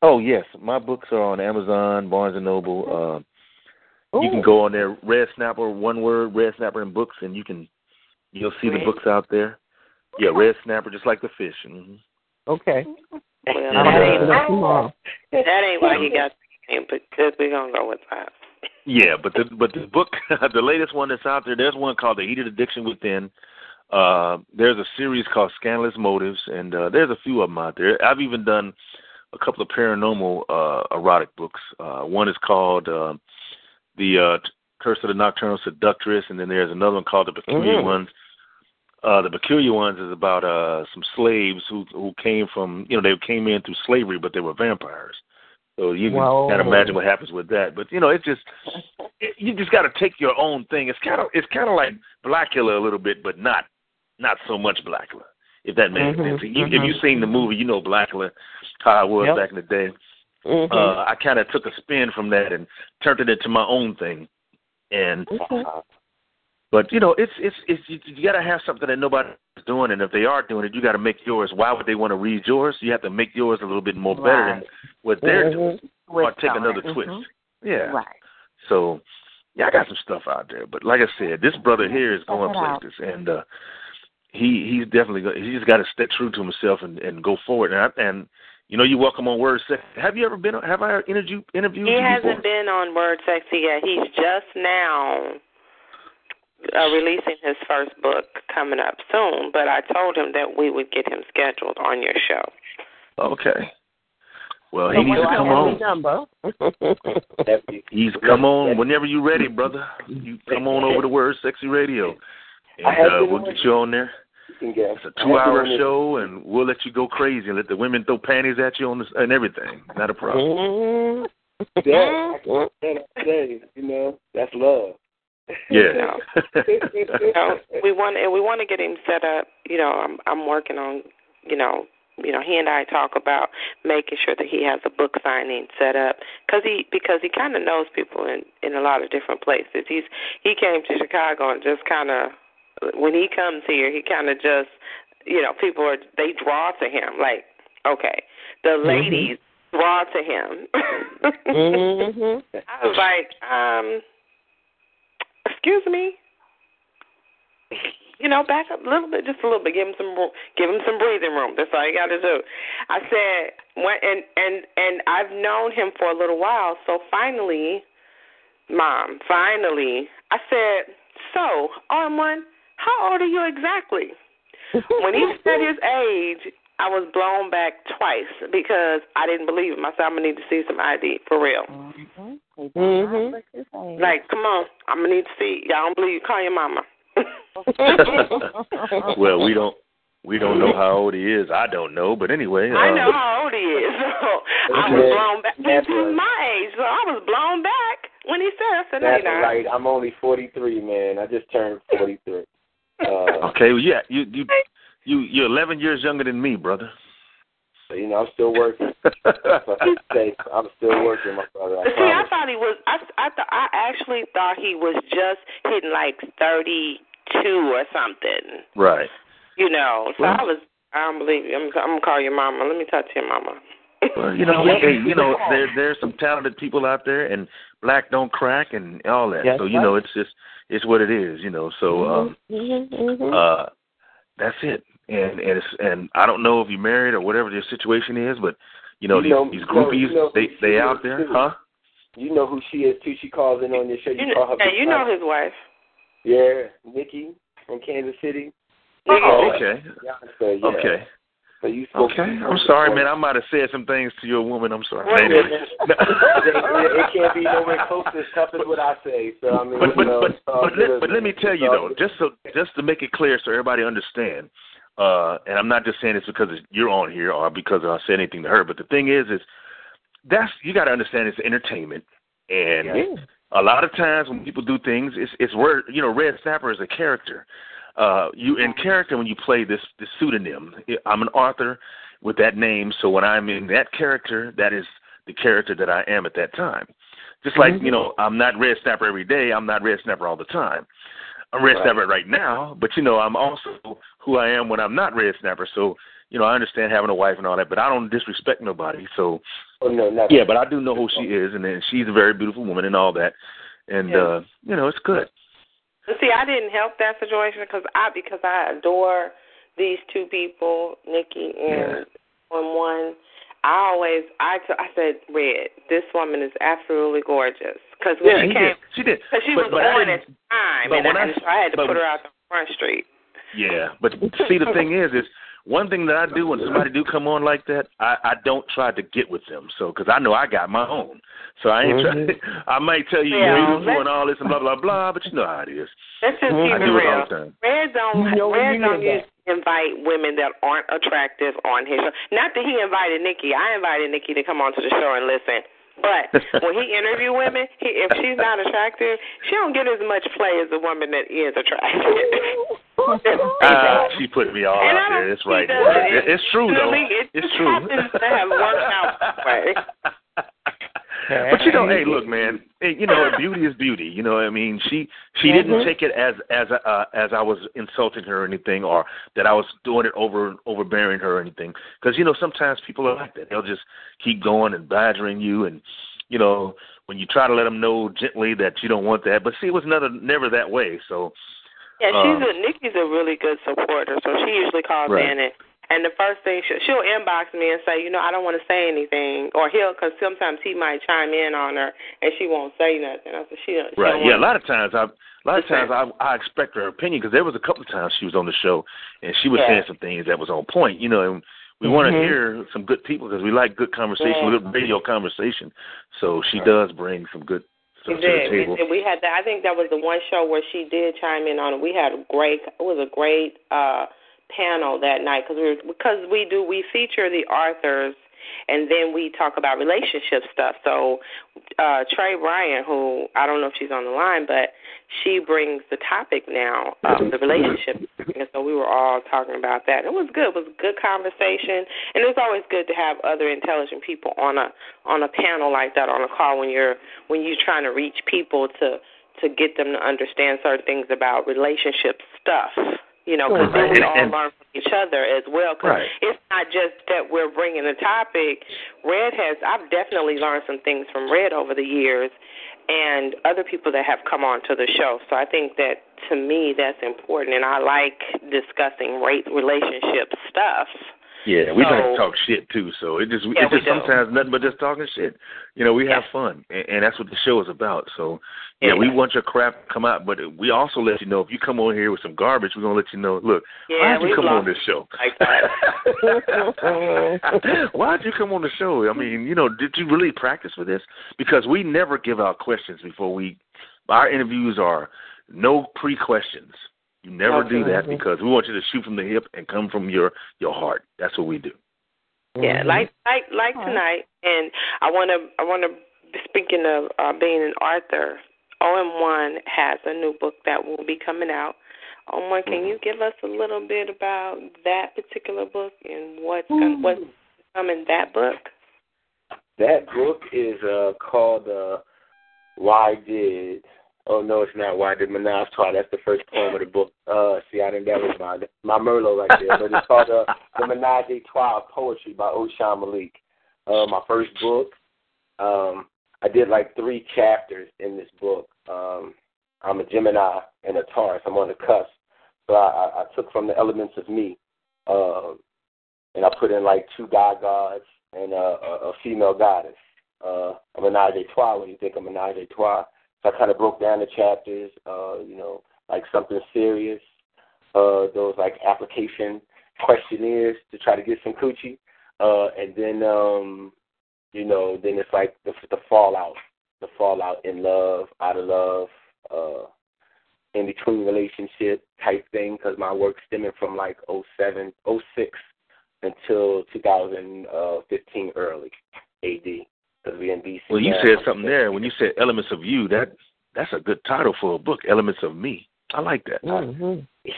Oh yes, my books are on Amazon, Barnes and Noble. Uh, you can go on there, Red Snapper, one word, Red Snapper and books, and you can you'll see the books out there. Yeah, Red Snapper, just like the fish. hmm Okay. Well, I'm that ain't, look it that ain't why he got the name, but because we're going to go with that. Yeah, but the but the book, the latest one that's out there, there's one called The Heated Addiction Within. Uh, there's a series called Scandalous Motives, and uh, there's a few of them out there. I've even done a couple of paranormal uh, erotic books. Uh, one is called uh, The uh, Curse of the Nocturnal Seductress, and then there's another one called The Peculiar Mhm. Ones. Uh, the peculiar ones is about uh, some slaves who who came from you know they came in through slavery, but they were vampires. So you can Whoa. kind of imagine what happens with that. But you know, it's just it, you just got to take your own thing. It's kind of it's kind of like Blackula a little bit, but not not so much Blackula. If that makes Mhm, sense. You, If you've seen the movie, you know Blackula, how it was Yep. back in the day. Mhm. Uh, I kind of took a spin from that and turned it into my own thing. And but you know, it's it's it's you, you got to have something that nobody's doing, and if they are doing it, you got to make yours. Why would they want to read yours? You have to make yours a little bit more better than what they're Mhm. doing, or take another twist. Mhm. Yeah. Right. So, yeah, I got some stuff out there, but like I said, this brother here is going Check it out. places, and uh he he's definitely go, he's got to stay true to himself and and go forward. And I, and you know, you welcome on Word Sex. Have you ever been? On have I interviewed interviewed He you hasn't before? been on Word Sexy yet. He's just now uh, releasing his first book coming up soon. But I told him that we would get him scheduled on your show. Okay. Well, So he needs to come on. your number? He's come on whenever you're ready, brother. You come on over to Word Sexy Radio, and uh, we'll get you on there. You can get. It's a two-hour on this- show, and we'll let you go crazy and let the women throw panties at you on this and everything. Not a problem. Mm-hmm. Yeah, I can say, you know, that's love. Yeah. You know, we want and we want to get him set up. You know, I'm I'm working on. You know, you know, he and I talk about making sure that he has a book signing set up because he because he kind of knows people in in a lot of different places. He's he came to Chicago and just kind of when he comes here, he kind of just you know people are they draw to him like okay the ladies draw to him. Mhm. I was like, um, excuse me. You know, back up a little bit, just a little bit. Give him some, give him some breathing room. That's all you got to do. I said, when, and and and I've known him for a little while. So finally, mom, finally, I said, so Armand, how old are you exactly? When he said his age, I was blown back twice because I didn't believe him. I said, I'm gonna need to see some ID for real. Mhm. They don't Mhm. look the same. Like, come on, I'm gonna need to see. Y'all don't believe? Call your mama. well, we don't we don't know how old he is. I don't know, but anyway. I uh, know how old he is. So I was blown back. That's He's right. my age, so I was blown back when he said. I said, That's you're right. I'm only 43, man. I just turned 43. Uh, Okay, well, yeah, you you you you're 11 years younger than me, brother. so, you know, I'm still working. For heaven's sake, I'm still working, my brother. I But see, I thought he was. I I thought I actually thought he was just hitting like thirty two or something. right. You know, so Well- I was. I don't believe you. I'm, I'm gonna call your mama. Let me talk to your mama. Well, you know, hey, you know, there there's some talented people out there, and black don't crack and all that. Yes, so you know, it's just it's what it is. You know, so um, Mhm, mhm. uh, that's it. And and it's and I don't know if you're married or whatever your situation is, but you know You these know- these groupies you know they they out there, too. huh? You know who she is too. She calls in on your show. You, You call know, her. yeah, you know his wife. Yeah, Nikki from Kansas City. Oh, okay. So, yeah. Okay. So you Okay. I'm sorry, man. I might have said some things to your woman. I'm sorry. What? Anyway. it, it can't be nowhere close as tough as what I say. So I mean, but you but know, but but, let, but let me tell you though, just so just to make it clear so everybody understand, uh, and I'm not just saying this because you're on here or because I said anything to her, but the thing is, is that's you got to understand it's entertainment, and a lot of times when people do things, it's it's where you know Red Snapper is a character. Uh, you in character when you play this this pseudonym. I'm an author with that name, so when I'm in that character, that is the character that I am at that time. Just like you know, I'm not Red Snapper every day. I'm not Red Snapper all the time. I'm Red Right. Snapper right now, but you know, I'm also who I am when I'm not Red Snapper. So you know, I understand having a wife and all that, but I don't disrespect nobody. So Oh no, never. yeah, but I do know who she is, and then she's a very beautiful woman and all that, and Yeah. uh, you know, it's good. See, I didn't help that situation because I because I adore these two people, Nikki and on one. I always I t- I said, Red, this woman is absolutely gorgeous because when Yeah, she came, did. She did. because she but, was but on at the time, but and, when I, I- so I had to but- put her out on Front Street. Yeah, but see, the thing is, is one thing that I do when somebody do come on like that, I I don't try to get with them. So because I know I got my own, so I ain't trying. I might tell you Yeah, you're beautiful and all this and blah blah blah, but you know how it is. Let's just Mhm. keep I it do it all real. the time. Red don't You know Red don't know use invite women that aren't attractive on his show. Not that he invited Nikki. I invited Nikki to come onto the show and listen. But when he interview women, he, if she's not attractive, she don't get as much play as a woman that is attractive. Uh, she put me all And out there. It's right. that it- It's true though. what I mean? It It's just true. happens to have worked out that way. But you know, hey, look, man. Hey, you know, beauty is beauty. You know, what I mean, she she didn't Mm-hmm. Mhm. take it as as uh, as I was insulting her or anything, or that I was doing it over overbearing her or anything. Because you know, sometimes people are like that. They'll just keep going and badgering you, and you know, when you try to let them know gently that you don't want that. But see, it was never never that way. So Yeah, she's Um, a Nikki's a really good supporter, so she usually calls Right. in and and the first thing she'll, she'll inbox me and say, you know, I don't want to say anything, or he'll because sometimes he might chime in on her and she won't say nothing. I said she don't. She Right. don't Yeah. A lot of times, I a lot of times I I expect her opinion because there was a couple of times she was on the show and she was Yeah. saying some things that was on point. You know, and we want to hear some good people because we like good conversation, Yeah. good radio conversation. So she does bring some good We to the did. We, we had that. I think that was the one show where she did chime in on it. We had a great. It was a great uh panel that night because we because we do we feature the authors and then we talk about relationship stuff. So uh Trey Ryan, who I don't know if she's on the line, but she brings the topic now of the relationship, and so we were all talking about that. It was good. It was a good conversation, and it's always good to have other intelligent people on a on a panel like that on a call when you're when you're trying to reach people to to get them to understand certain things about relationship stuff. You know, because then we Right. all And- learn from each other as well. Cause Right. it's not just that we're bringing the topic. Red has. I've definitely learned some things from Red over the years, and other people that have come on to the show. So I think that to me that's important, and I like discussing rate relationship stuff. Yeah, we like So- to talk shit too. So it just Yeah, it's just sometimes nothing but just talking shit. You know, we have fun, and, and that's what the show is about. So yeah, we want your crap to come out, but we also let you know if you come on here with some garbage, we're gonna let you know. Look, Yeah, why'd you come on this show? Why'd you come on the show? I mean, you know, did you really practice for this? Because we never give out questions before we. Our interviews are no pre-questions. You never do that because we want you to shoot from the hip and come from your your heart. That's what we do. Yeah, like like like All right. tonight, and I want to I want to speaking of uh, being an author. OM One has a new book that will be coming out. OM One, can you give us a little bit about that particular book and what's gonna, what's coming that book? That book is uh called uh Why Did Oh no, it's not Why Did Menage Try. That's the first poem of the book. Uh see I didn't that was my my Merlot right there. But it's called uh, The Menage Trois Poetry by Oshan Malik. Uh my first book. Um I did like three chapters in this book. Um I'm a Gemini and a Taurus. I'm on the cusp. So I, I, I took from the elements of me. Um and I put in like two god gods and a, a, a female goddess. uh, a menage a trois when you think of menage trois. I kind of broke down the chapters, uh, you know, like something serious, uh, those like application questionnaires to try to get some coochie, uh, and then um, you know, then it's like the, the fallout, the fallout in love, out of love, uh, in between relationship type thing. Because my work stemming from like oh seven, oh six until 2015 early AD. Because we in DC. Well, you now. said something there when you said elements of you. That that's a good title for a book. Elements of me. I like that. Mm-hmm.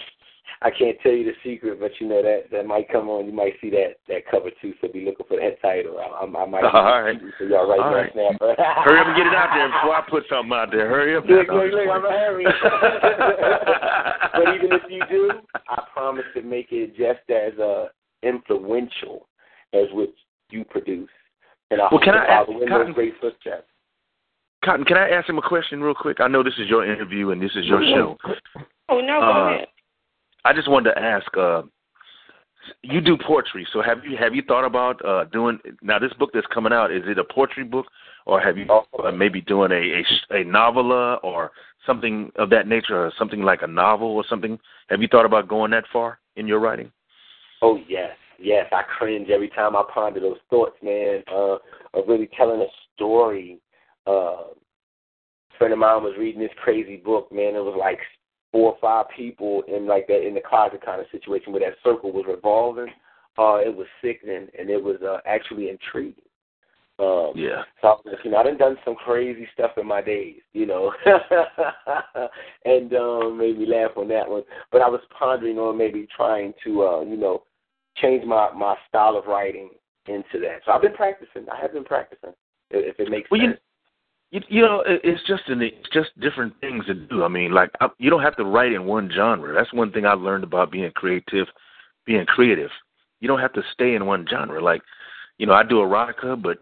I can't tell you the secret, but you know that that might come on. You might see that that cover too. So be looking for that title. I, I, I might. All right. So y'all right All now, right. snap. Hurry up and get it out there before I put something out there. Hurry up. Look, look, look, I'm a hurry. but even if you do, I promise to make it just as uh, influential as what you produce. And I Well, can I ask- follow in Kottyn- those great footsteps. Kottyn, can I ask him a question real quick? I know this is your interview and this is your show. Oh no, go Uh, ahead. I just wanted to ask. Uh, you do poetry, so have you have you thought about uh, doing now? This book that's coming out is it a poetry book, or have you uh, maybe doing a, a a novella or something of that nature, or something like a novel or something? Have you thought about going that far in your writing? Oh yes, yes. I cringe every time I ponder those thoughts, man. Uh, of really telling a story. Uh, a friend of mine was reading this crazy book, man. It was like four or five people in like that in the closet kind of situation where that circle was revolving. Uh, it was sickening and it was uh, actually intriguing. Um, Yeah. so I was you know, I done done some crazy stuff in my days, you know, and um, made me laugh on that one. But I was pondering on maybe trying to, uh, you know, change my my style of writing into that. So I've been practicing. I have been practicing. If it makes Well, you- sense. You, you know, it- it's just an, it's just different things to do. I mean, like I, you don't have to write in one genre. That's one thing I learned about being creative, being creative. You don't have to stay in one genre. Like, you know, I do erotica, but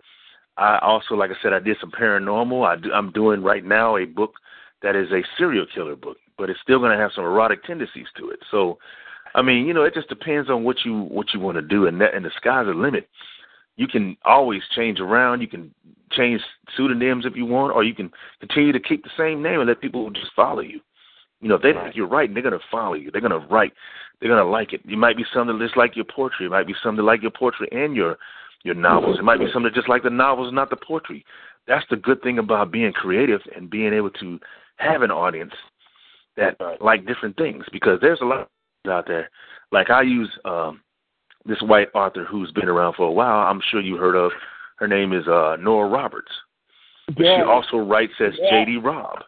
I also, like I said, I did some paranormal. I do, I'm doing right now a book that is a serial killer book, but it's still going to have some erotic tendencies to it. So, I mean, you know, it just depends on what you what you want to do, and that, and the sky's the limit. You can always change around. You can change pseudonyms if you want, or you can continue to keep the same name and let people just follow you. You know, if they think you're right, they're gonna follow you. They're gonna write. They're gonna like it. You might be something that's like your poetry. It might be something like your poetry and your your novels. It might be something just like the novels, not the poetry. That's the good thing about being creative and being able to have an audience that like different things because there's a lot out there. Like I use um this white author who's been around for a while. I'm sure you heard of. Her name is uh Nora Roberts. Yeah. she also writes as Yeah. J.D. Robb,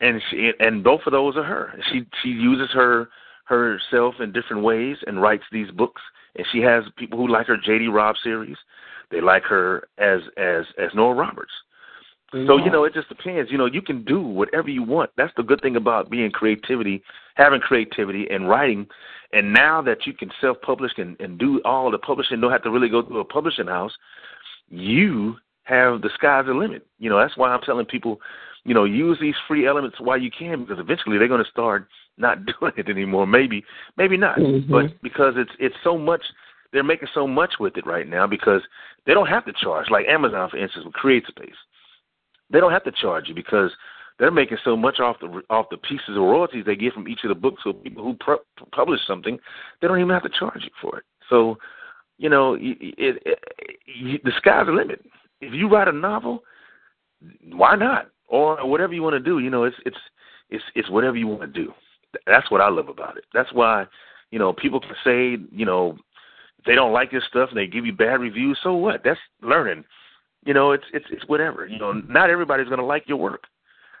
and she and both of those are her. She she uses her herself in different ways and writes these books. And she has people who like her J.D. Robb series. They like her as as as Nora Roberts. So you know, it just depends. You know, you can do whatever you want. That's the good thing about being creativity, having creativity and writing. And now that you can self-publish and, and do all the publishing, don't have to really go through a publishing house. You have the sky's the limit. You know, that's why I'm telling people, you know, use these free elements while you can, because eventually they're going to start not doing it anymore. Maybe, maybe not, Mhm. but because it's it's so much, they're making so much with it right now because they don't have to charge. Like Amazon, for instance, with CreateSpace they don't have to charge you because they're making so much off the off the pieces of royalties they get from each of the books. So people who pu- publish something, they don't even have to charge you for it. So, you know, it, it, it, the sky's the limit. If you write a novel, why not? Or whatever you want to do. You know, it's it's it's it's whatever you want to do. That's what I love about it. That's why, you know, people can say, you know, they don't like your stuff and they give you bad reviews. So what? That's learning. You know, it's it's it's whatever. You know, not everybody's gonna like your work,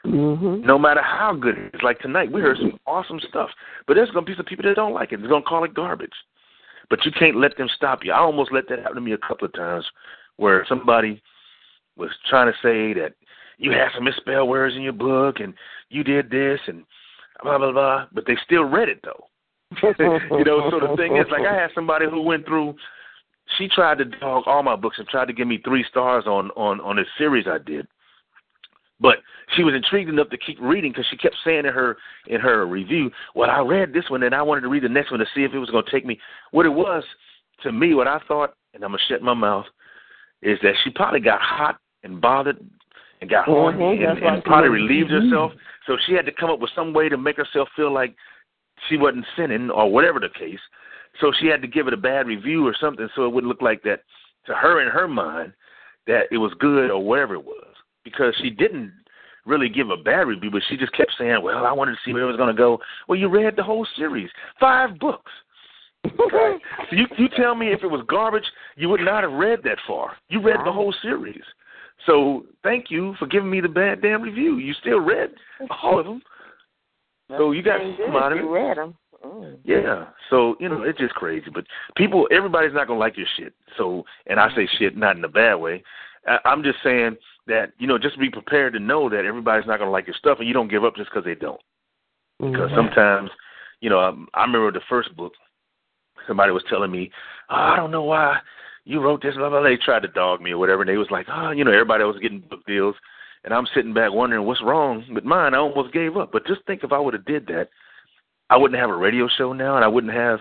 Mm-hmm. no matter how good it is. Like tonight, we heard some awesome stuff, but there's gonna be some people that don't like it. They're gonna call it garbage. But you can't let them stop you. I almost let that happen to me a couple of times, where somebody was trying to say that you had some misspelled words in your book and you did this and blah blah blah, but they still read it though. you know, so the thing is, like I had somebody who went through. She tried to dog all my books and tried to give me three stars on on on a series I did. But she was intrigued enough to keep reading because she kept saying in her in her review, "Well, I read this one and I wanted to read the next one to see if it was going to take me." What it was to me, what I thought, and I'm gonna shut my mouth, is that she probably got hot and bothered and got horny Mhm, and, and probably relieved herself. So she had to come up with some way to make herself feel like she wasn't sinning or whatever the case. So she had to give it a bad review or something so it wouldn't look like that to her in her mind that it was good or whatever it was. Because she didn't really give a bad review, but she just kept saying, Well, I wanted to see where it was gonna go. Well you read the whole series. Five books. Okay. so you you tell me if it was garbage, you would not have read that far. You read the whole series. So thank you for giving me the bad damn review. You still read all of them. So you got some good. out of You read them. Mm. Yeah. So, you know, it's just crazy. But people everybody's not gonna like your shit. So and I say shit not in a bad way. I, I'm just saying that, you know, just be prepared to know that everybody's not gonna like your stuff and you don't give up just because they don't. Because sometimes, you know, um, I remember the first book, somebody was telling me, oh, I don't know why you wrote this, blah, blah, blah. They tried to dog me or whatever, and they was like, oh, you know, everybody was getting book deals. And I'm sitting back wondering what's wrong with mine. I almost gave up. But just think if I would have did that, I wouldn't have a radio show now, and I wouldn't have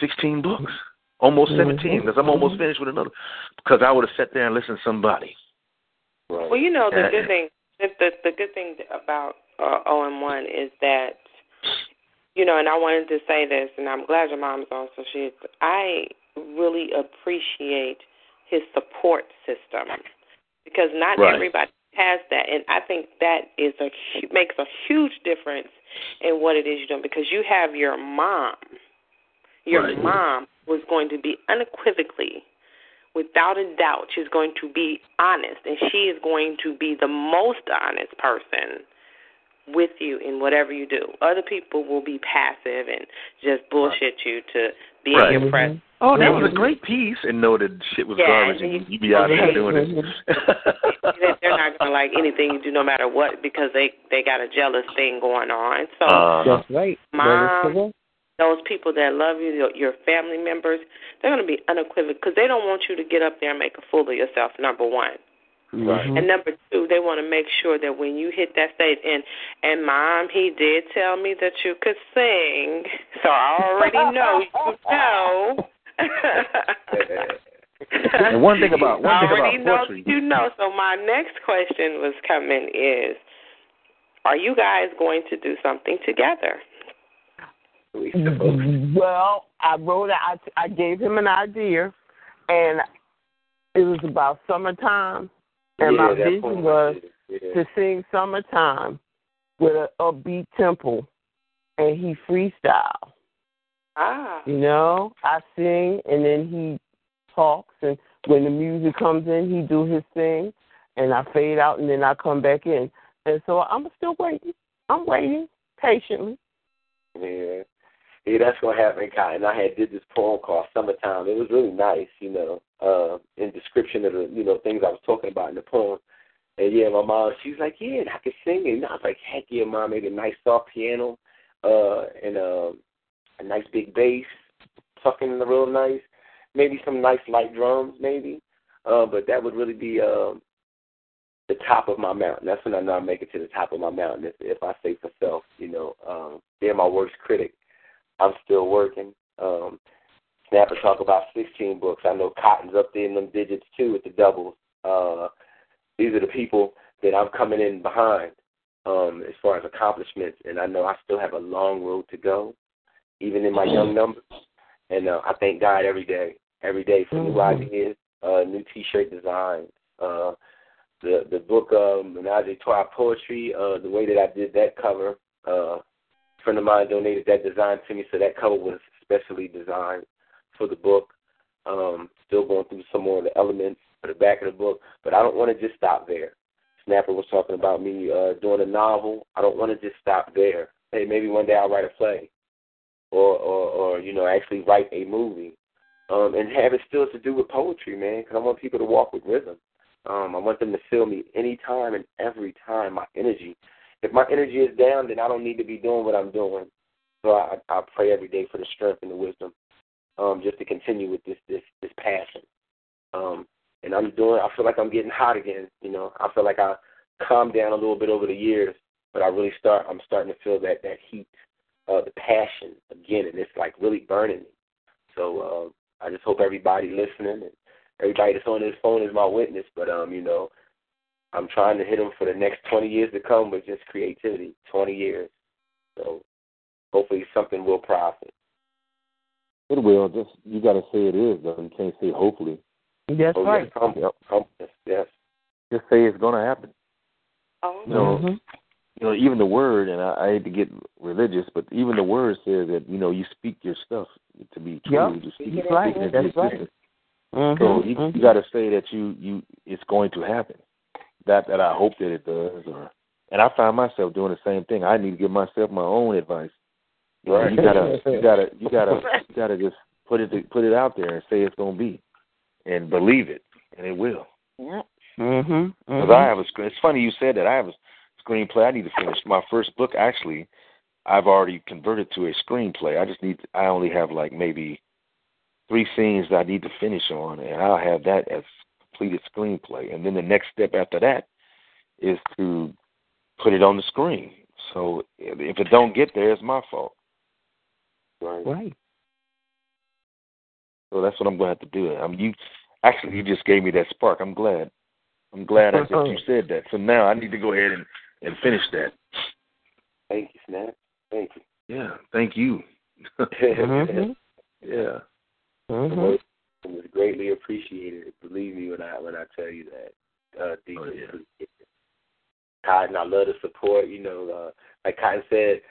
16 books, almost 17, because I'm almost finished with another. Because I would have sat there and listened to somebody. Well, you know the Yeah. good thing. The, the the good thing about uh, OM1 is that you know, and I wanted to say this, and I'm glad your mom's on. So she, I really appreciate his support system because not Right. everybody has that, and I think that is a hu- makes a huge difference in what it is you're doing because you have your mom. Your Right. mom was going to be unequivocally without a doubt, she's going to be honest, and she is going to be the most honest person with you in whatever you do. Other people will be passive and just bullshit you to be Right. in your presence. Oh, that was a great piece, and know that shit was Yeah, garbage, and and you- you be out there Right. doing it. They're not going to like anything you do, no matter what, because they they got a jealous thing going on. So, Uh-huh. That's right. mom, those people that love you, your, your family members, they're going to be unequivocal because they don't want you to get up there and make a fool of yourself. Number one. Right. And number two, they want to make sure that when you hit that stage, and and mom, he did tell me that you could sing, so I already know you know. And one thing about one thing about know poetry, you know. So my next question was coming is, are you guys going to do something together? We supposed to. Well, I wrote. I I gave him an idea, and it was about summertime, and yeah, my vision was yeah. to sing "Summertime" with a upbeat tempo, and he freestyle. Ah, You know, I sing, and then he talks, and when the music comes in, he do his thing, and I fade out, and then I come back in, and so I'm still waiting. I'm waiting patiently. Yeah. Yeah, that's what happened, Kai. And I had did this poem called Summertime. It was really nice, you know, uh, in description of the, you know, things I was talking about in the poem. And yeah, my mom, she was like, yeah, and I could sing it. And I was like, heck yeah, mom, made a nice soft piano, uh, and uh, a nice big bass, tucking in the real nice, maybe some nice light drums, maybe. Uh, but that would really be um, the top of my mountain. That's when I know I make it to the top of my mountain. If, if I say for self, you know, um, they're my worst critic. I'm still working. Um, Snapper talk about 16 books. I know Kottyn's up there in them digits too with the doubles. Uh, these are the people that I'm coming in behind um, as far as accomplishments, and I know I still have a long road to go, even in my young numbers. And uh, I thank God every day, every day for new Mhm. ideas, uh, new T-shirt designs. Uh, the the book um, Menage a Trois Poetry, uh, the way that I did that cover, uh, a friend of mine donated that design to me, so that cover was specially designed for the book. Um, still going through some more of the elements for the back of the book, but I don't want to just stop there. Snapper was talking about me uh, doing a novel. I don't want to just stop there. Hey, maybe one day I'll write a play, or or, or you know actually write a movie, um, and have it still to do with poetry, man. Because I want people to walk with rhythm. Um, I want them to feel me anytime and every time. My energy. If my energy is down, then I don't need to be doing what I'm doing. So I, I pray every day for the strength and the wisdom, um, just to continue with this this this passion. Um, and I'm doing. I feel like I'm getting hot again. You know, I feel like I calmed down a little bit over the years, but I really start. I'm starting to feel that that heat, uh, the passion again, and it's like really burning me. So uh, I just hope everybody listening and everybody that's on this phone is my witness. But um, you know, I'm trying to hit them for the next 20 years to come with just creativity. 20 years. So hopefully something will profit. It will. Just you got to say it is though. You can't say hopefully. That's oh, right. Yes, come, Yep. come, yes, yes. Just say it's going to happen. Oh, You know, Mhm. You know, even the word, and I, I hate to get religious, but even the word says that you know you speak your stuff to be true. Yep. You speak That's right. into That's right. existence. Mhm. So you, Mhm. you got to say that you you it's going to happen. That that I hope that it does, or and I find myself doing the same thing. I need to give myself my own advice. You Right. You gotta you gotta you gotta you gotta just put it put it out there and say it's gonna be, and believe it, and it will. Yep. Mhm. Because Mhm. I have a. It's funny you said that. I have a screenplay. I need to finish my first book. Actually, I've already converted to a screenplay. I just need. I only have like maybe three scenes that I need to finish on, and I'll have that as completed screenplay. And then the next step after that is to put it on the screen. So if it don't get there, it's my fault. Right. Right. So that's what I'm going to have to do. I'm you. Actually, you just gave me that spark. I'm glad. I'm glad that you said that. So now I need to go ahead and and finish that. Thank you, Snap. Thank you. Yeah. Thank you. Mhm. yeah. Mhm. It was greatly appreciated. Believe me when I when I tell you that. Uh, deeply Oh, yeah. appreciated. Kottyn, I love the support. You know, uh, like Kottyn said,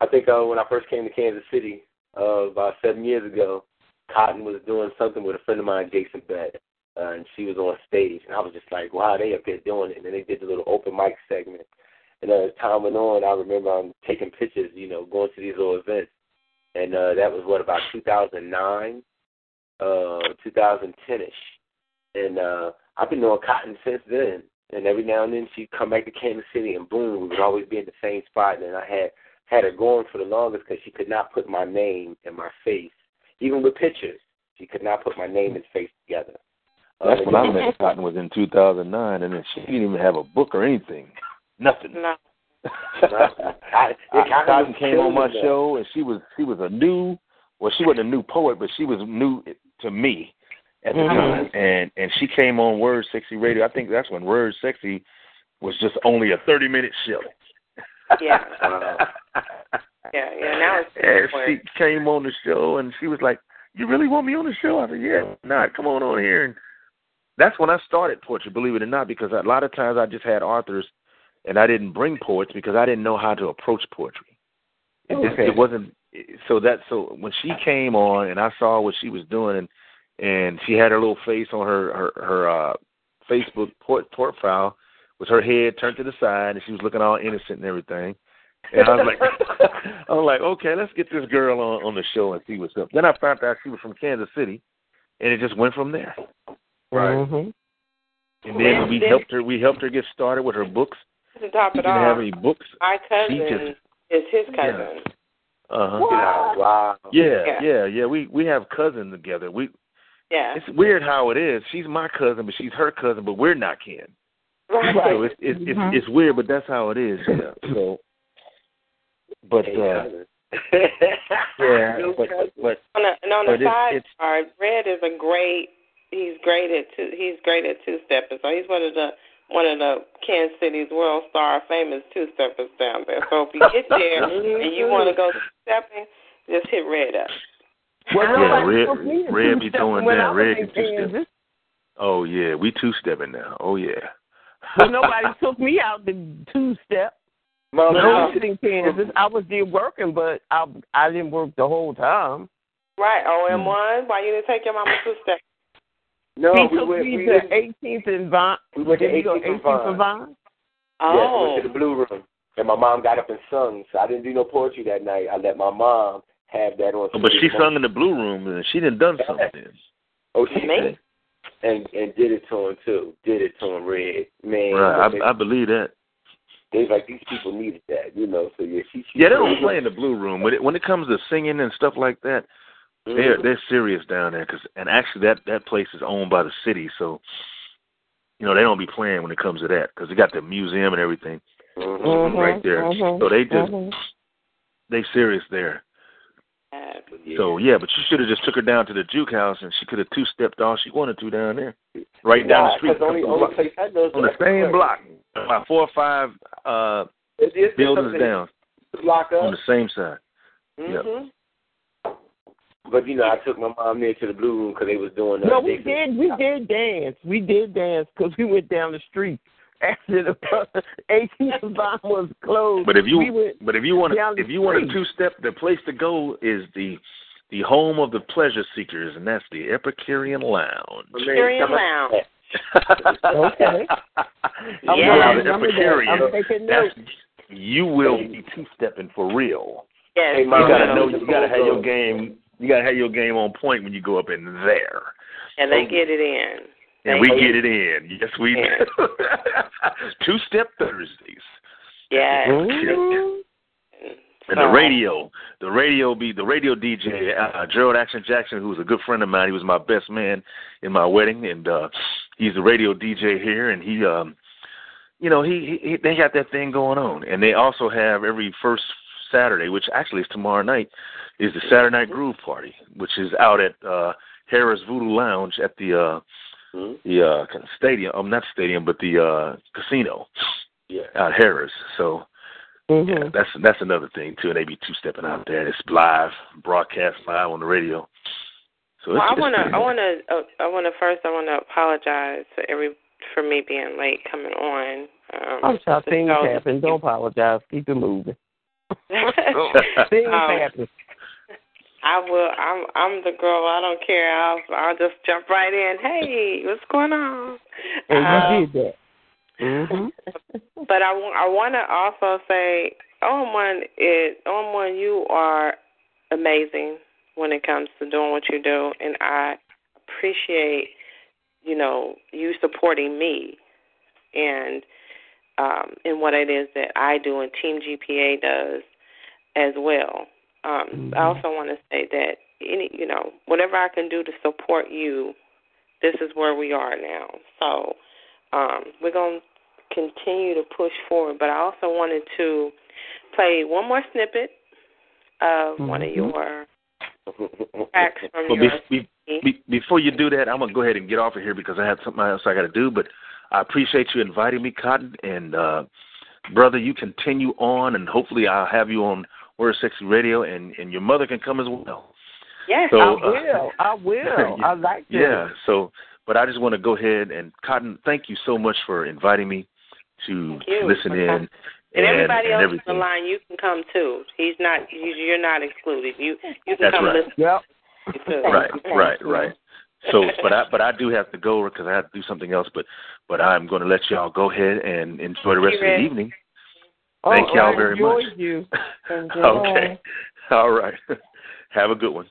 I think uh, when I first came to Kansas City uh, about seven years ago, Kottyn was doing something with a friend of mine, Jason Bett, uh, and she was on stage, and I was just like, wow, they up there doing it. And then they did the little open mic segment. And uh, as time went on, I remember I'm taking pictures, you know, going to these little events. And uh, that was what about 2009, uh, 2010ish. And uh, I've been knowing Kottyn since then. And every now and then she'd come back to Kansas City, and boom, we would always be in the same spot. And I had had her going for the longest because she could not put my name and my face, even with pictures. She could not put my name and face together. Uh, That's when I met Kottyn was in 2009, and then she didn't even have a book or anything. Nothing. no. I, I, Kottyn came on my that. show, and she was she was a new, well, she wasn't a new poet, but she was new to me at the Mhm. time, and and she came on Word Sexy Radio. I think that's when Word Sexy was just only a 30 minute show. Yeah. Yeah, yeah. Now it's And she came on the show, and she was like, "You really want me on the show?" I said, "Yeah, not. Come on on here." And that's when I started poetry, believe it or not, because a lot of times I just had authors, and I didn't bring poets because I didn't know how to approach poetry. It, just, Okay. it wasn't so that so when she came on and I saw what she was doing, and and she had her little face on her her her uh, Facebook port profile with her head turned to the side, and she was looking all innocent and everything. And I was like, I was like, okay, let's get this girl on on the show and see what's up. Then I found out she was from Kansas City, and it just went from there. Right. Mhm. And then we helped her. We helped her get started with her books. to top She it didn't have off, any books. my cousin she just- is his cousin. Uh huh. Wow. wow. Yeah, Yeah. yeah, yeah. We we have cousins together. We Yeah. it's weird how it is. She's my cousin, but she's her cousin, but we're not kin. Right. So it's it's it's, Mhm. it's weird, but that's how it is. Yeah. So, but uh, yeah, but but On the, and on the But it's- side it's- part, Red is a great. He's great at two. He's great at two stepping. So he's one of the one of the Kansas City's world star famous two steppers down there. So if you get there mm-hmm. and you want to go stepping, just hit Red up. Well, Yeah, Red- took me to Red be two-stepping throwing down. Red can two-step. Oh yeah, we two stepping now. Oh yeah. But nobody took me out to two step. Mom, When I no. was in Kansas, I was there working, but I I didn't work the whole time. Right. OM one. Mm. Why you didn't take your mama two steps? No, he we took went, me we to went, 18th and Vine. we went to Did you go 18th and 18th and Vine. Vine? Yes, we Oh. went to the oh. Blue Room. And my mom got up and sung, so I didn't do no poetry that night. I let my mom have that on. Oh, but she Sunday sung in the blue room, and she done done something. Oh, she Me? did. And and did it to him too. Did it to him, Red. Man, Right, they, I, I believe that. they was like these people needed that, you know. So yeah, she. she Yeah, they don't play in the blue room. When it when it comes to singing and stuff like that, they're Mhm. they're serious down there. Cause and actually that that place is owned by the city, so you know they don't be playing when it comes to that because they got the museum and everything Mhm. Mhm, right there. mhm, So they just they serious there. Yeah. So yeah, but you should have just took her down to the juke house and she could have two stepped all she wanted to down there, right down the street, 'cause only, only place I know on the same Square. block, about four or five uh It's, it's buildings down to Block up. on the same side. Yep. But you know, I took my mom there to the blue room because they was doing. Uh, No, we did. We did dance. We did dance because we went down the street after the ATM bomb was closed. But if you we but if you want to if you want a two step, the place to go is the the home of the pleasure seekers, and that's the Epicurean Lounge. My man, Syrian come on. Lounge. Okay. I'm Yeah. Gonna the. Epicurean, I'm taking notes. you will be two stepping for real. Yes. Hey, You gotta know. You gotta have your game. You gotta have your game on point when you go up in there. and they get it in. And we get it in. Yes, we Yeah. do. Two step Thursdays. Yes. Mhm. And the radio, the radio be the radio DJ, uh, Gerald Action Jackson, who was a good friend of mine. He was my best man in my wedding, and uh he's the radio DJ here. And he, um you know, he, he they got that thing going on. And they also have every first Saturday, which actually is tomorrow night, is the Saturday Night Groove Party, which is out at uh Harrah's Voodoo Lounge at the uh Mhm. the uh stadium. Um, not stadium, but the uh casino Yeah. out Harrah's. So Mhm. yeah, that's that's another thing too. And they be two stepping out there. It's live, broadcast live on the radio. So Well, I wanna, pretty I wanna, uh, I wanna first, I wanna apologize for every for me being late coming on. Um, I'm sorry. Things show- happen. Don't apologize. Keep it moving. Things Um, happen. I will. I'm I'm the girl. I don't care. I'll I'll just jump right in. Hey, what's going on? And Um, you did that. Mhm. But I, I want to also say, OM1 is OM1. You are amazing when it comes to doing what you do, and I appreciate, you know, you supporting me, and um, in what it is that I do and Team GPA does as well. Um, I Mhm. also want to say that any, you know, whatever I can do to support you, this is where we are now. So um, we're going to continue to push forward. But I also wanted to play one more snippet of one of Mhm. your tracks from But your be, be, before you do that, I'm gonna go ahead and get off of here because I have something else I got to do. But I appreciate you inviting me, Kottyn, and uh, brother, you continue on, and hopefully I'll have you on Word Sexy Radio, and and your mother can come as well. Yes, So, I uh, will. I will. I like that. Yeah. So, but I just want to go ahead and Kottyn, thank you so much for inviting me to listen for in. coming. and everybody and else everything. on the line, you can come too. He's not. you- You're not excluded. You you can That's come right. listen Yep. too. Right, right, right. So, but I but I do have to go because I have to do something else. But but I'm going to let y'all go ahead and enjoy the rest of the evening. Thank oh, y'all very enjoyed much. you. Enjoy. okay. All right. Have a good one.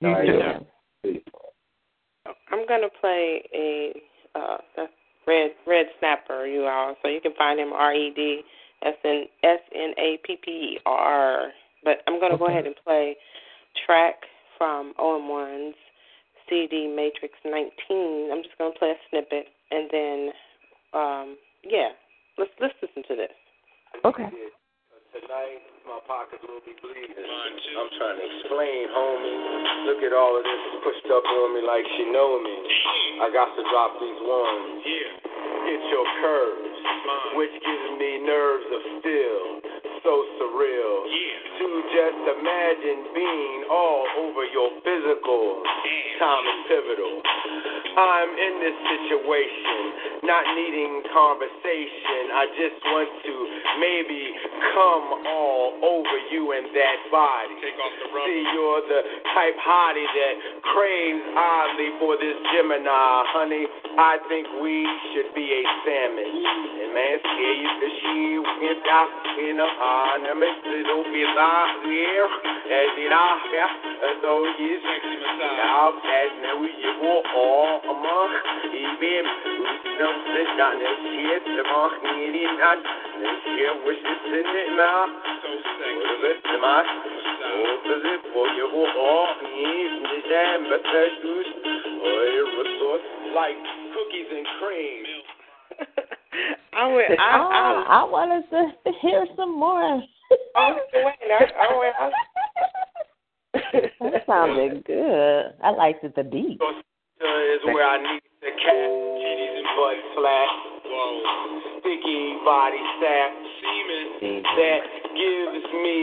You All right, too. yeah. I'm gonna play a uh red red snapper you all, so you can find him R E D S N S N A P P E R. But I'm gonna go ahead and play track from OM1's CD Matrix 19. I'm just gonna play a snippet and then um yeah, let's let's listen to this. Okay. Tonight, my pockets will be bleeding. I'm trying to explain, homie. Look at all of this pushed up on me like she know me. I got to drop these ones. Hit your curves, which gives me nerves of steel. So surreal. To just imagine being all over your physical. Damn. Time is pivotal. I'm in this situation, not needing conversation. I just want to maybe come all over you and that body. See, you're the type hottie that craves oddly for this Gemini, honey. I think we should be a salmon. And man, scare you she went out in a on a little bit out here. As it out here, so you now as now we you go all among even no sit down and shit shit wish it's in it now. So sick. What is it? Am I? What is it? For you go all need the jam but there's juice or your resource like cookies and cream. I would ah, I I Oh, I wanted to hear some more. oh wait, I, oh wait, I, That sounded good. I liked it, the beat. is where I need the cat. Titties and butt flat. Whoa. Sticky body sap. Semen. That gives me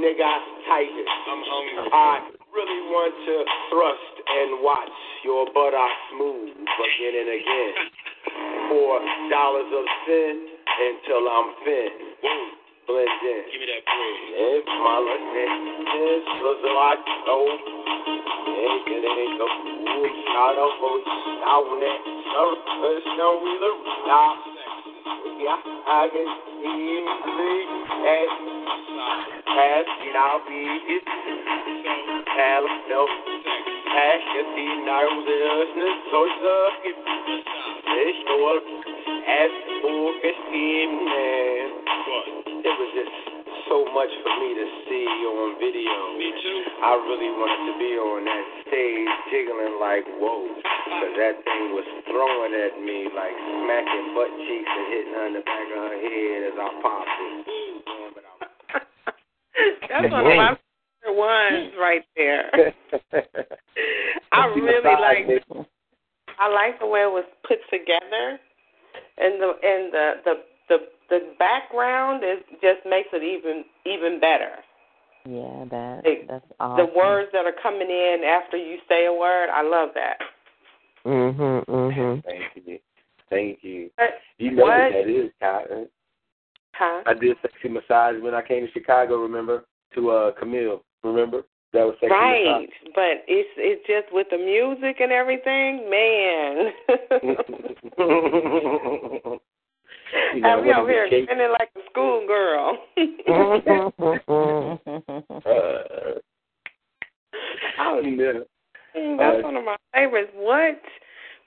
nigga tightness. I'm hungry. I really want to thrust and watch your buttocks move again and again. Four dollars of sin until I'm fin. Blend in. Give me that bread. If my luck is was a lot oh. Ain't it ain't no fool. Shout out for shout that. Surface no wheeler. Stop. Yeah, I can see me as as it I'll be it. Hell no. Ask if he knows it. So suck it. It's your as for man. It was just so much for me to see on video. Me too. I really wanted to be on that stage jiggling like whoa. Cause that thing was throwing at me like smacking butt cheeks and hitting her in the back of her head as I popped it. That's one of my favorite ones right there. I really like. I like the way it was put together, and the and the the the the background is just makes it even even better. Yeah, that Like, that's awesome. The words that are coming in after you say a word, I love that. Mhm, mhm. Thank you. Thank you. But You know what what? that is, Kottyn. Huh? I did sexy massage when I came to Chicago, remember? To uh Camille, remember? That was sexy Right, but it's it's just with the music and everything, man. massage. you know, Have me one of over the here cake- spinning like a schoolgirl. uh, I was, you mm, that's Uh, one of my favorites. What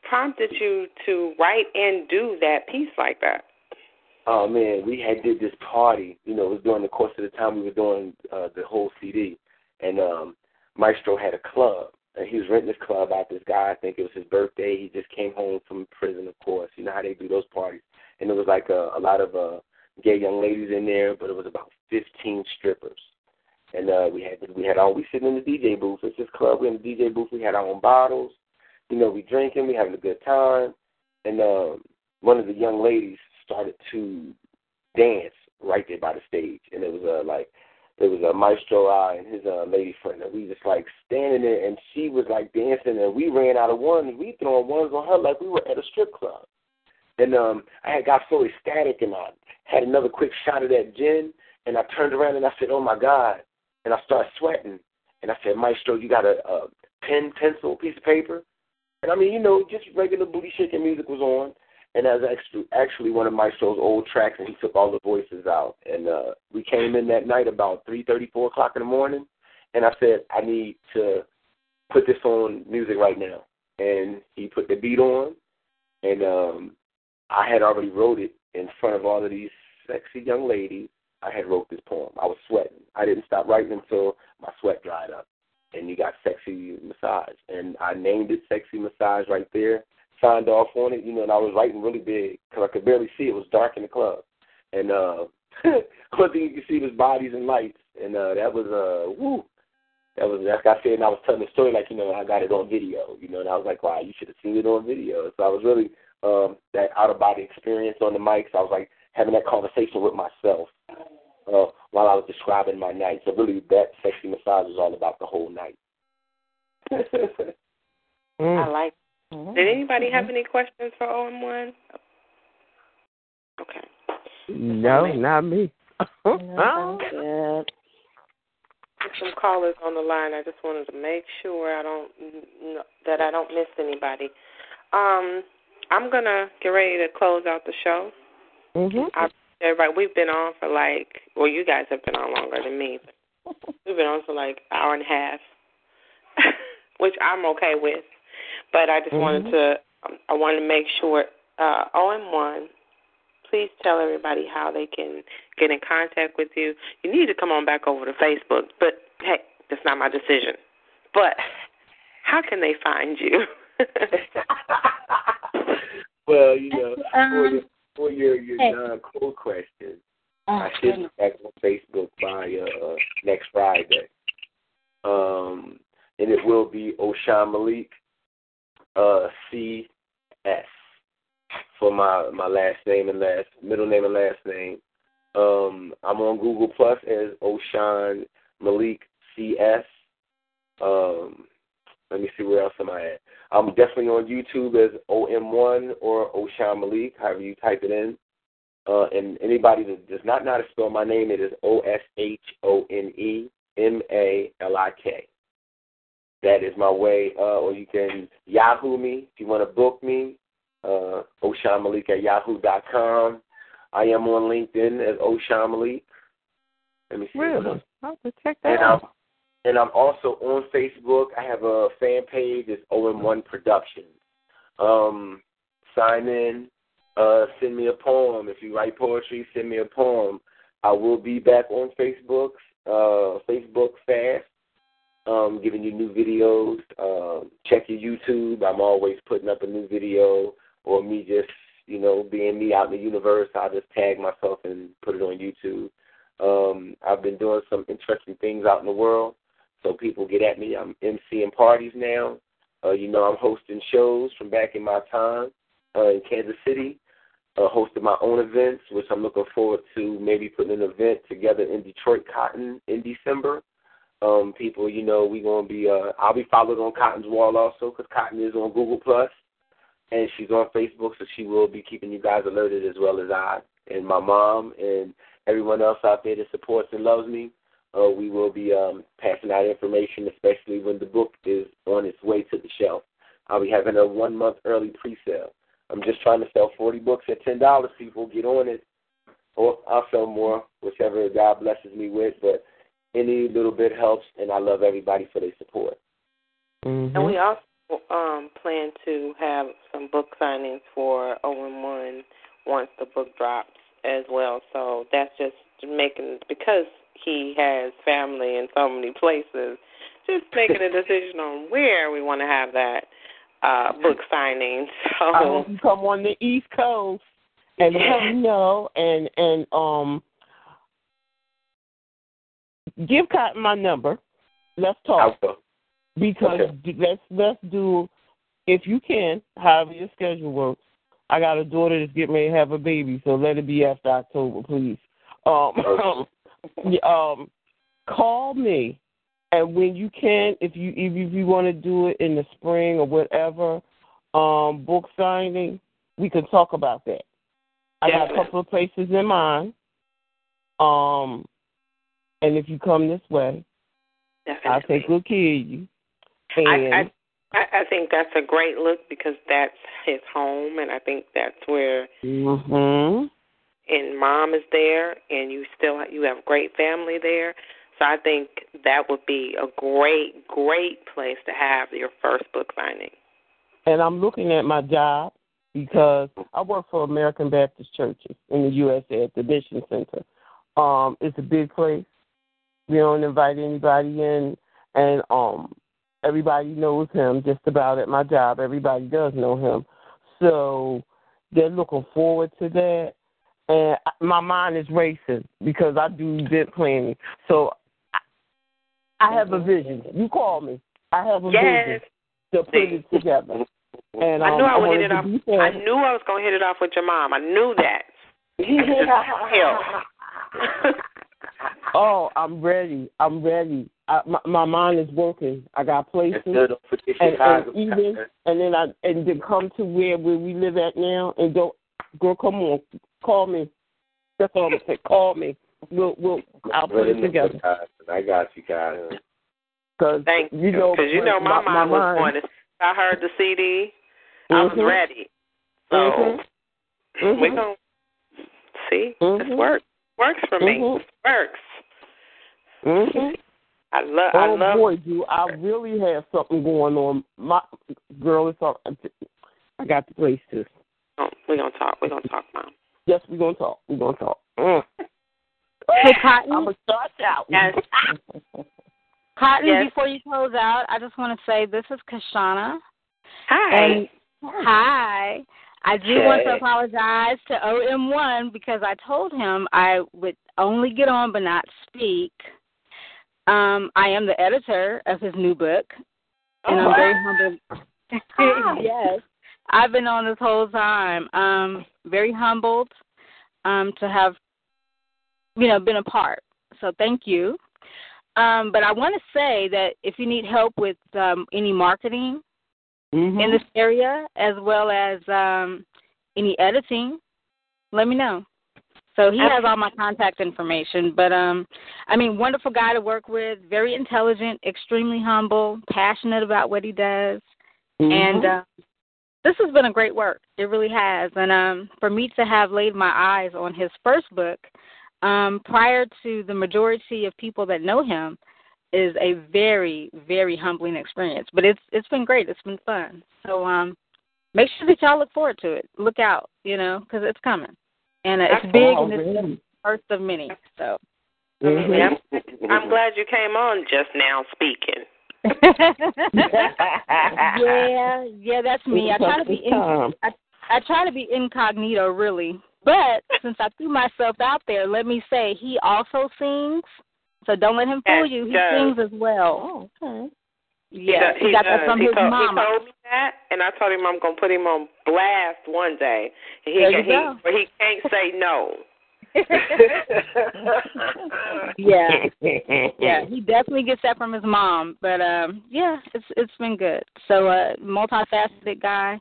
prompted you to write and do that piece like that? Oh man, we had did this party. You know, it was during the course of the time we were doing uh, the whole CD, and um, Maestro had a club, and he was renting this club out. This guy, I think it was his birthday. He just came home from prison, of course. You know how they do those parties, and there was like a, a lot of uh, gay young ladies in there, but it was about fifteen strippers. And uh, we had we had all we sitting in the DJ booth. It's this club. We in the DJ booth. We had our own bottles. You know, we drinking. We having a good time. And um, one of the young ladies started to dance right there by the stage, and it was uh, like there was a maestro I and his uh, lady friend, and we just like standing there, and she was like dancing, and we ran out of ones. We throwing ones on her like we were at a strip club. And um, I had got so ecstatic, and I had another quick shot of that gin, and I turned around and I said, "Oh my God!" And I started sweating, and I said, "Maestro, you got a, a pen, pencil, piece of paper?" And I mean, you know, just regular booty shaking music was on, and that was actually actually one of Maestro's old tracks, and he took all the voices out. And uh, we came in that night about three thirty, four o'clock in the morning, and I said, "I need to put this on music right now." And he put the beat on, and um, I had already wrote it in front of all of these sexy young ladies. I had wrote this poem. I was sweating. I didn't stop writing until my sweat dried up. And you got sexy massage. And I named it sexy massage right there. Signed off on it, you know, and I was writing really big because I could barely see. It was dark in the club. And uh one thing you could see was bodies and lights. And uh that was uh woo. That was like I said, and I was telling the story like, you know, I got it on video, you know, and I was like, Wow, you should have seen it on video. So I was really um that out of body experience on the mic. So I was like having that conversation with myself uh, while I was describing my night. So really, that sexy massage was all about the whole night. I like. Mhm. Did anybody have any questions for OM one? Okay. No, not me. Sounds good. There's some callers on the line. I just wanted to make sure I don't that I don't miss anybody. Um, I'm gonna get ready to close out the show. Mhm. I, everybody, we've been on for like, well, you guys have been on longer than me. We've been on for like an hour and a half, which I'm okay with. But I just wanted to, um, I wanted to make sure. Uh, OM one, please tell everybody how they can get in contact with you. You need to come on back over to Facebook, but hey, that's not my decision. But how can they find you? well, you know, for Um, your for your your hey. non-cool question, Oh, I should be back on Facebook by uh, next Friday. Um, and it will be Oshone Malik uh, C S for my my last name and last middle name and last name. Um, I'm on Google Plus as Oshone Malik CS. Um, let me see where else am I at. I'm definitely on YouTube as OM1 or Oshone Malik, however you type it in. Uh, and anybody that does not know how to spell my name, it is O S H O N E M A L I K. That is my way. Uh, or you can Yahoo me if you want to book me. Uh, Oshone Malik at yahoo.com. I am on LinkedIn as Oshone Malik. Let me see. Really? I'll have to check that And out. And I'm also on Facebook. I have a fan page. It's OM1 Productions. Um, sign in. Uh, send me a poem. If you write poetry, send me a poem. I will be back on Facebook. Uh, Facebook fast. Um, giving you new videos. Um, check your YouTube. I'm always putting up a new video or me just, you know, being me out in the universe. I'll just tag myself and put it on YouTube. Um, I've been doing some interesting things out in the world, so people get at me. I'm emceeing parties now. Uh, you know, I'm hosting shows from back in my time uh, in Kansas City. Uh, hosted my own events, which I'm looking forward to maybe putting an event together in Detroit Kottyn in December. Um, people, you know, we gonna be. Uh, I'll be followed on Kottyn's wall also because Kottyn is on Google Plus, and she's on Facebook, so she will be keeping you guys alerted as well as I and my mom and everyone else out there that supports and loves me. Uh, we will be um, passing out information, especially when the book is on its way to the shelf. I'll be having a one month early pre-sale. I'm just trying to sell 40 books at ten dollars. People get on it, or I'll sell more, whichever God blesses me with. But any little bit helps, and I love everybody for their support. Mhm. And we also um, plan to have some book signings for OM1 once the book drops as well. So that's just making because he has family in so many places, just making a decision on where we want to have that uh, book signing. So I hope you come on the East Coast and let me know and and um give Kottyn my number. Let's talk because Okay. let's let's do if you can, however your schedule works. I got a daughter that's getting ready to have a baby, so let it be after October, please. Um, Okay. um, call me, and when you can, if you if you, want to do it in the spring or whatever, um, book signing, we can talk about that. I got a couple of places in mind. Um, and if you come this way, definitely. I'll take good care of you. I, And I I I think that's a great look because that's his home, and I think that's where mhm. And mom is there, and you still you have great family there. So I think that would be a great, great place to have your first book signing. and I'm looking at my job because I work for American Baptist Churches in the USA at the Mission Center. Um, it's a big place. We don't invite anybody in, and um, everybody knows him just about at my job. Everybody does know him, so they're looking forward to that. And my mind is racing because I do event planning, so I, I have a vision. You call me. I have a Yes, vision to put it together. And I um, knew I would hit it off. I knew I was going to hit it off with your mom. I knew that. oh, I'm ready. I'm ready. I, my, my mind is working. I got places, Still don't forget and, and even and then I and then come to where where we live at now, and go, girl, come on, call me. That's all I'm gonna say. Call me. We'll we'll I'll put it together. I got you, guys. Cause Thank you know, because you know my, mind was mind. going to. I heard the CD. I was Mhm. ready. So Mhm. Mhm. we're going to see. This Mhm. works. Works for me. Mhm. Works. Mhm. I love. I Oh love. boy, do I really have something going on? My girl, it's all. I got the place too. Oh, we're gonna talk. We're gonna talk, mom. Yes, we're gonna talk. We're gonna talk. Mm. Hey, Kottyn. I'm gonna start out. Yes. Kottyn, Yes. before you close out, I just want to say this is Kashana. Hi. And hi. I do want to apologize to OM1 because I told him I would only get on but not speak. Um, I am the editor of his new book, and Oh, I'm very humbled. yes, I've been on this whole time. Um, very humbled um, to have, you know, been a part. So thank you. Um, but I want to say that if you need help with um, any marketing Mhm. in this area, as well as um, any editing, let me know. So he has all my contact information. But um, I mean, wonderful guy to work with, very intelligent, extremely humble, passionate about what he does, Mhm. and uh, this has been a great work. It really has. And um, for me to have laid my eyes on his first book, um, prior to the majority of people that know him, is a very, very humbling experience. But it's it's been great. It's been fun. So um, make sure that y'all look forward to it. Look out, you know, because it's coming, and uh, it's big and it's the first of many. So. Mhm. Yeah, I'm, I'm glad you came on just now speaking. yeah, yeah, that's me. I try to be in, Time. I, I try to be incognito, really. But since I threw myself out there, let me say he also sings. So don't let him fool Yes, you. He does. sings as well. Oh, okay. Yeah, he, he got does. that from he his told, mama. He told me that, and I told him I'm gonna put him on blast one day. And he There can, you go. he, but he can't say no. yeah, yeah, he definitely gets that from his mom. But um, yeah, it's it's been good. So uh, multifaceted guy,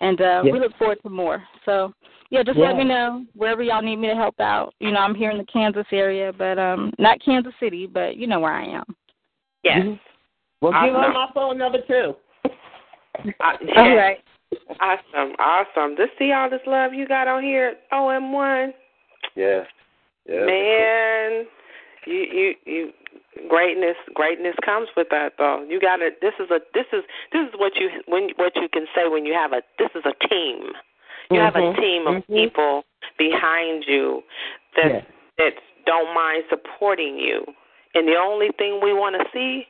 and uh, Yeah. we look forward to more. So yeah, just Yeah. let me know wherever y'all need me to help out. You know, I'm here in the Kansas area, but um, not Kansas City, but you know where I am. Yes. Mhm. Well, give her Awesome. my phone number too. I, All right. Awesome, awesome. To see all this love you got on here OM1, Yeah. Yeah. man, you you you greatness greatness comes with that though. You got to This is a this is this is what you when what you can say when you have a this is a team. You have a Mhm. team of Mhm. people behind you that Yeah. that don't mind supporting you. And the only thing we want to see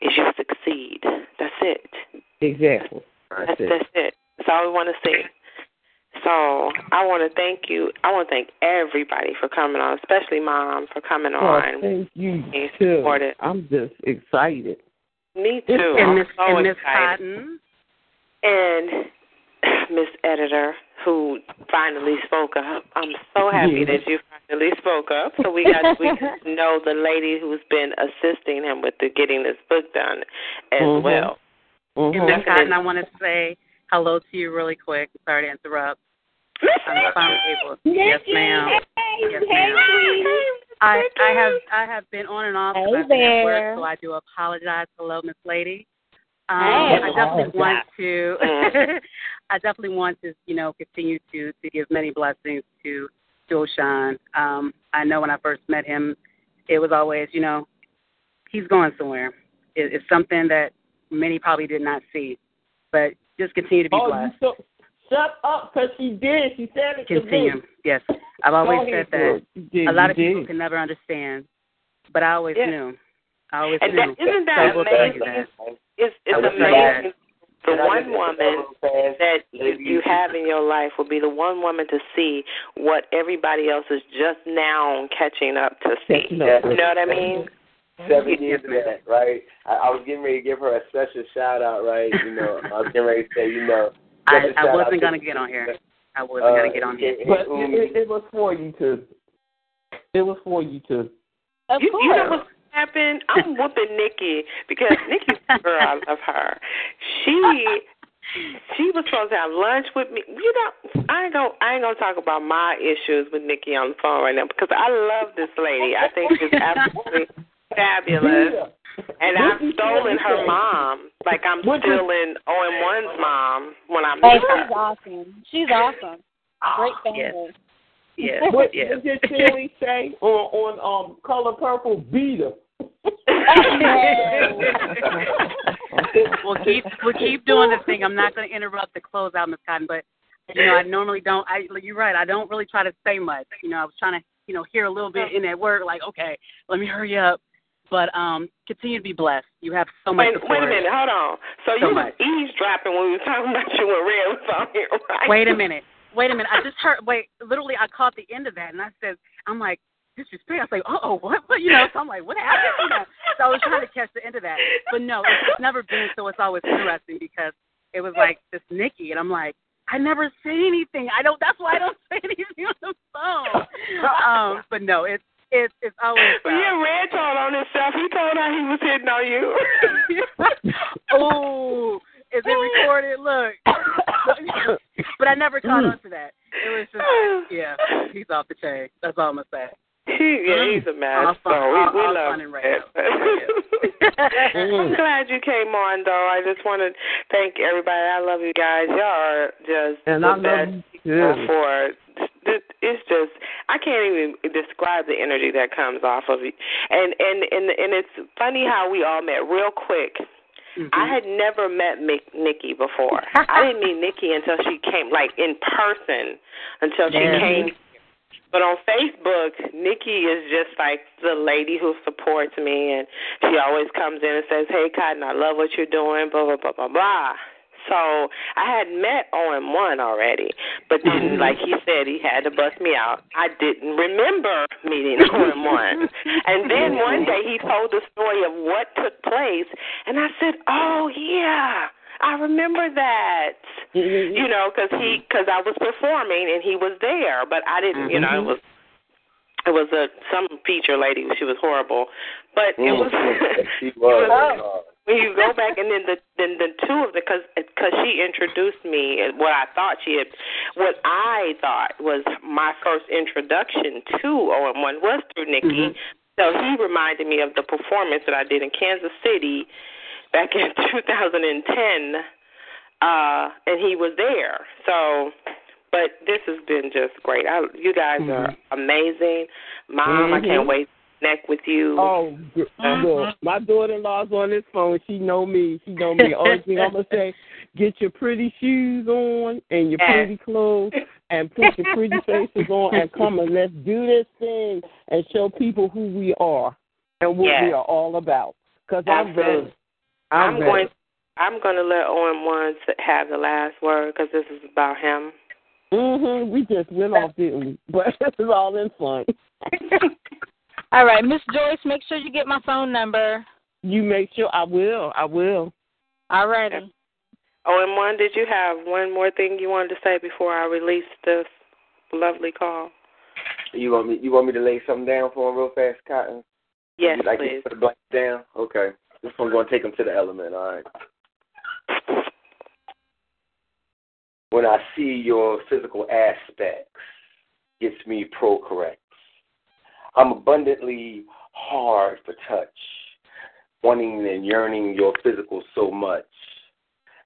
is you succeed. That's it. Exactly. That's, That's it. that's it. That's all we want to see. So I want to thank you. I want to thank everybody for coming on, especially Mom for coming Oh, on. thank you Being too. supported. I'm just excited. Me too. And I'm Miss so and Miss. Kottyn. And Miss Editor, who finally spoke up. I'm so happy Yeah. that you finally spoke up. So we got we know the lady who's been assisting him with the getting this book done as Mhm. well. Mhm. And Miss Kottyn, I want to say hello to you really quick. Sorry to interrupt. I'm finally able. Yes, ma'am. Yes, ma'am. I I have I have been on and off Hey because I've been at there. work, so I do apologize. Hello, Miss Lady. Um, Hey. I definitely want to. Mm. I definitely want to, you know, continue to to give many blessings to Joe Sean. Um, I know when I first met him, it was always, you know, he's going somewhere. It, it's something that many probably did not see, but just continue to be Oh, you blessed. so, shut up, cause she did. She said it to me. Continue. Yes, I've always said that. did, A lot you of people can never understand, but I always Yeah. knew. I always And knew. that, isn't that we'll tell you amazing? that. It's it's I will tell you that. amazing. The one woman that you, you have in your life will be the one woman to see what everybody else is just now catching up to see. You know what I mean? Seven years of that, right? I, I was getting ready to give her a special shout out, right? You know, I was getting ready to say, you know, I, I wasn't gonna get on here. I wasn't uh, gonna get on here. But it, it, it was for you too. It was for you too. Of You, course. you know what happened? I'm whooping Nikki because Nikki's a girl. I love her. She she was supposed to have lunch with me. You know, I ain't gonna I ain't gonna talk about my issues with Nikki on the phone right now because I love this lady. I think she's absolutely fabulous. Yeah. And What I've did stolen her say? mom. Like I'm What did- stealing OM1's mom when I Hey, meet her. she's awesome. She's awesome. Great Yes. family. Yes, What, yes. what did Sherry say on on um color purple? Beat her. we'll keep we'll keep doing this thing. I'm not going to interrupt the closeout, Miss Kottyn, but you know I normally don't. I you're right. I don't really try to say much. You know, I was trying to you know hear a little bit in that word, like okay, let me hurry up. But um, continue to be blessed. You have so much Wait, support. wait a minute, hold on. So, So you much. was eavesdropping when we were talking about you when Red was on here, right? Wait a minute. Wait a minute. I just heard. Wait, literally, I caught the end of that, and I said, I'm like, disrespect. I was like, oh, what? But you know, so I'm like, what happened? You know, so I was trying to catch the end of that, but no, it's never been. So it's always interesting because it was like this Nikki, and I'm like, I never say anything. I don't. That's why I don't say anything on the phone. Um, but no, it's it's it's always. Well, yeah, Red told on himself. He told her he was hitting on you. oh, is it recorded? Look, but I never caught on to mm. that. It was just yeah, he's off the chain. That's all I'm gonna say. He, yeah, mm. he's a mess. So we, we love it. I'm glad you came on, though. I just want to thank everybody. I love you guys. Y'all are just and the I best love you. people for it's just I can't even describe the energy that comes off of you. And and and and it's funny how we all met real quick. Mm-hmm. I had never met Mick, Nikki before. I didn't meet Nikki until she came, like in person, until she Yeah. came. But on Facebook, Nikki is just like the lady who supports me, and she always comes in and says, "Hey, Kottyn, I love what you're doing." Blah blah blah blah blah. So I had met OM1 already, but then, like he said, he had to bust me out. I didn't remember meeting OM1, and then one day he told the story of what took place, and I said, "Oh yeah." I remember that, you know, because he, because I was performing and he was there, but I didn't, you know, it was, it was a some feature lady. She was horrible, but it was. she it was. Oh. When you go back and then the then the two of the because because she introduced me what I thought she had what I thought was my first introduction to OM1 was through Nikki. So he reminded me of the performance that I did in Kansas City back in 2010, uh, and he was there. So, but this has been just great. I, you guys are amazing, Mom. I can't Mhm. wait connect with you. Oh, g- look, my daughter-in-law's on this phone. She know me. She know me. Only thing I'm gonna say, get your pretty shoes on and your Yes. pretty clothes, and put your pretty faces on, and come and let's do this thing and show people who we are and what Yes. we are all about. Because I'm ready. I'm, I'm going. I'm going to let OM1 have the last word because this is about him. Mhm. We just went off, didn't we? But this is all in fun. All right, Miss Joyce, make sure you get my phone number. You make sure I will. I will. All righty. OM1, did you have one more thing you wanted to say before I release this lovely call? You want me? You want me to lay something down for him real fast, Kottyn? Yes, you like please. to put a blank down? Okay. This one's going to take him to the element. All right. When I see your physical aspects, gets me pro correct. I'm abundantly hard for touch, wanting and yearning your physical so much.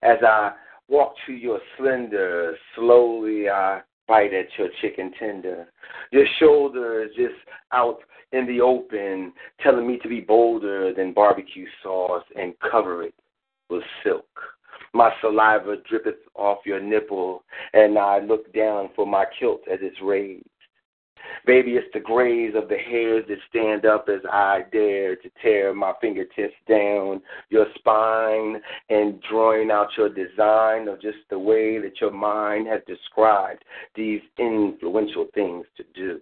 As I walk to your slender, slowly I bite at your chicken tender. Your shoulder is just out in the open, telling me to be bolder than barbecue sauce and cover it with silk. My saliva drippeth off your nipple, and I look down for my kilt as it's raised. Baby, it's the grays of the hairs that stand up as I dare to tear my fingertips down your spine and drawing out your design of just the way that your mind has described these influential things to do.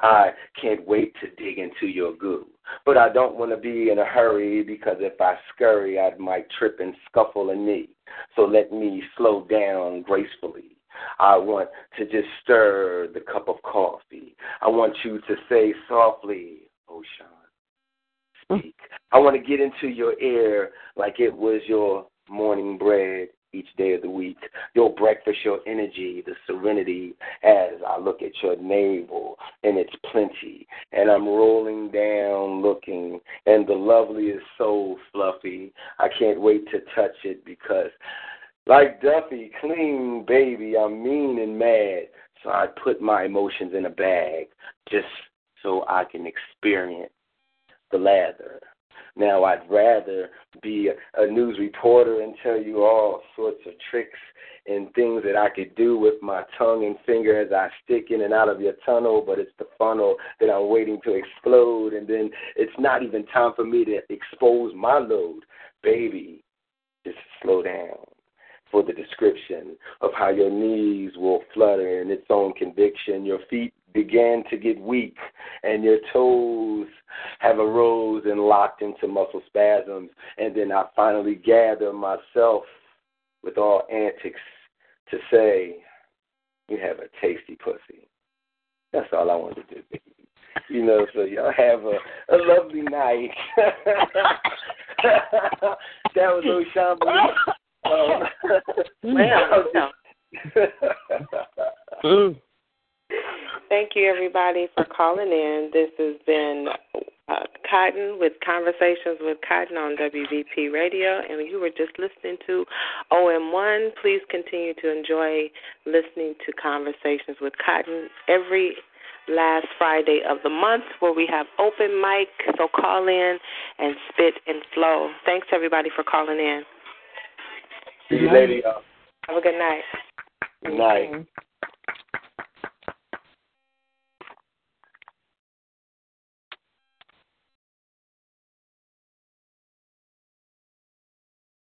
I can't wait to dig into your goo. But I don't want to be in a hurry because if I scurry, I might trip and scuffle a knee. So let me slow down gracefully. I want to just stir the cup of coffee. I want you to say softly, Sean, speak. I want to get into your ear like it was your morning bread each day of the week, your breakfast, your energy, the serenity as I look at your navel and it's plenty. And I'm rolling down looking, and the lovely is so fluffy. I can't wait to touch it because, like Duffy, clean baby, I'm mean and mad. So I put my emotions in a bag just so I can experience the lather. Now, I'd rather be a news reporter and tell you all sorts of tricks and things that I could do with my tongue and finger as I stick in and out of your tunnel, but it's the funnel that I'm waiting to explode, and then it's not even time for me to expose my load. Baby, just slow down for the description of how your knees will flutter in its own conviction, your feet began to get weak and your toes have arose and locked into muscle spasms. And then I finally gather myself with all antics to say, You have a tasty pussy. That's all I wanted to do. You know, so y'all have a, a lovely night. that was Oshamba. Um, well, Thank you, everybody, for calling in. This has been uh, Kottyn with Conversations with Kottyn on WVP Radio, and you were just listening to OM1. Please continue to enjoy listening to Conversations with Kottyn every last Friday of the month where we have open mic, so call in and spit and flow. Thanks, everybody, for calling in. See you later, y'all. Have a good night. Good night.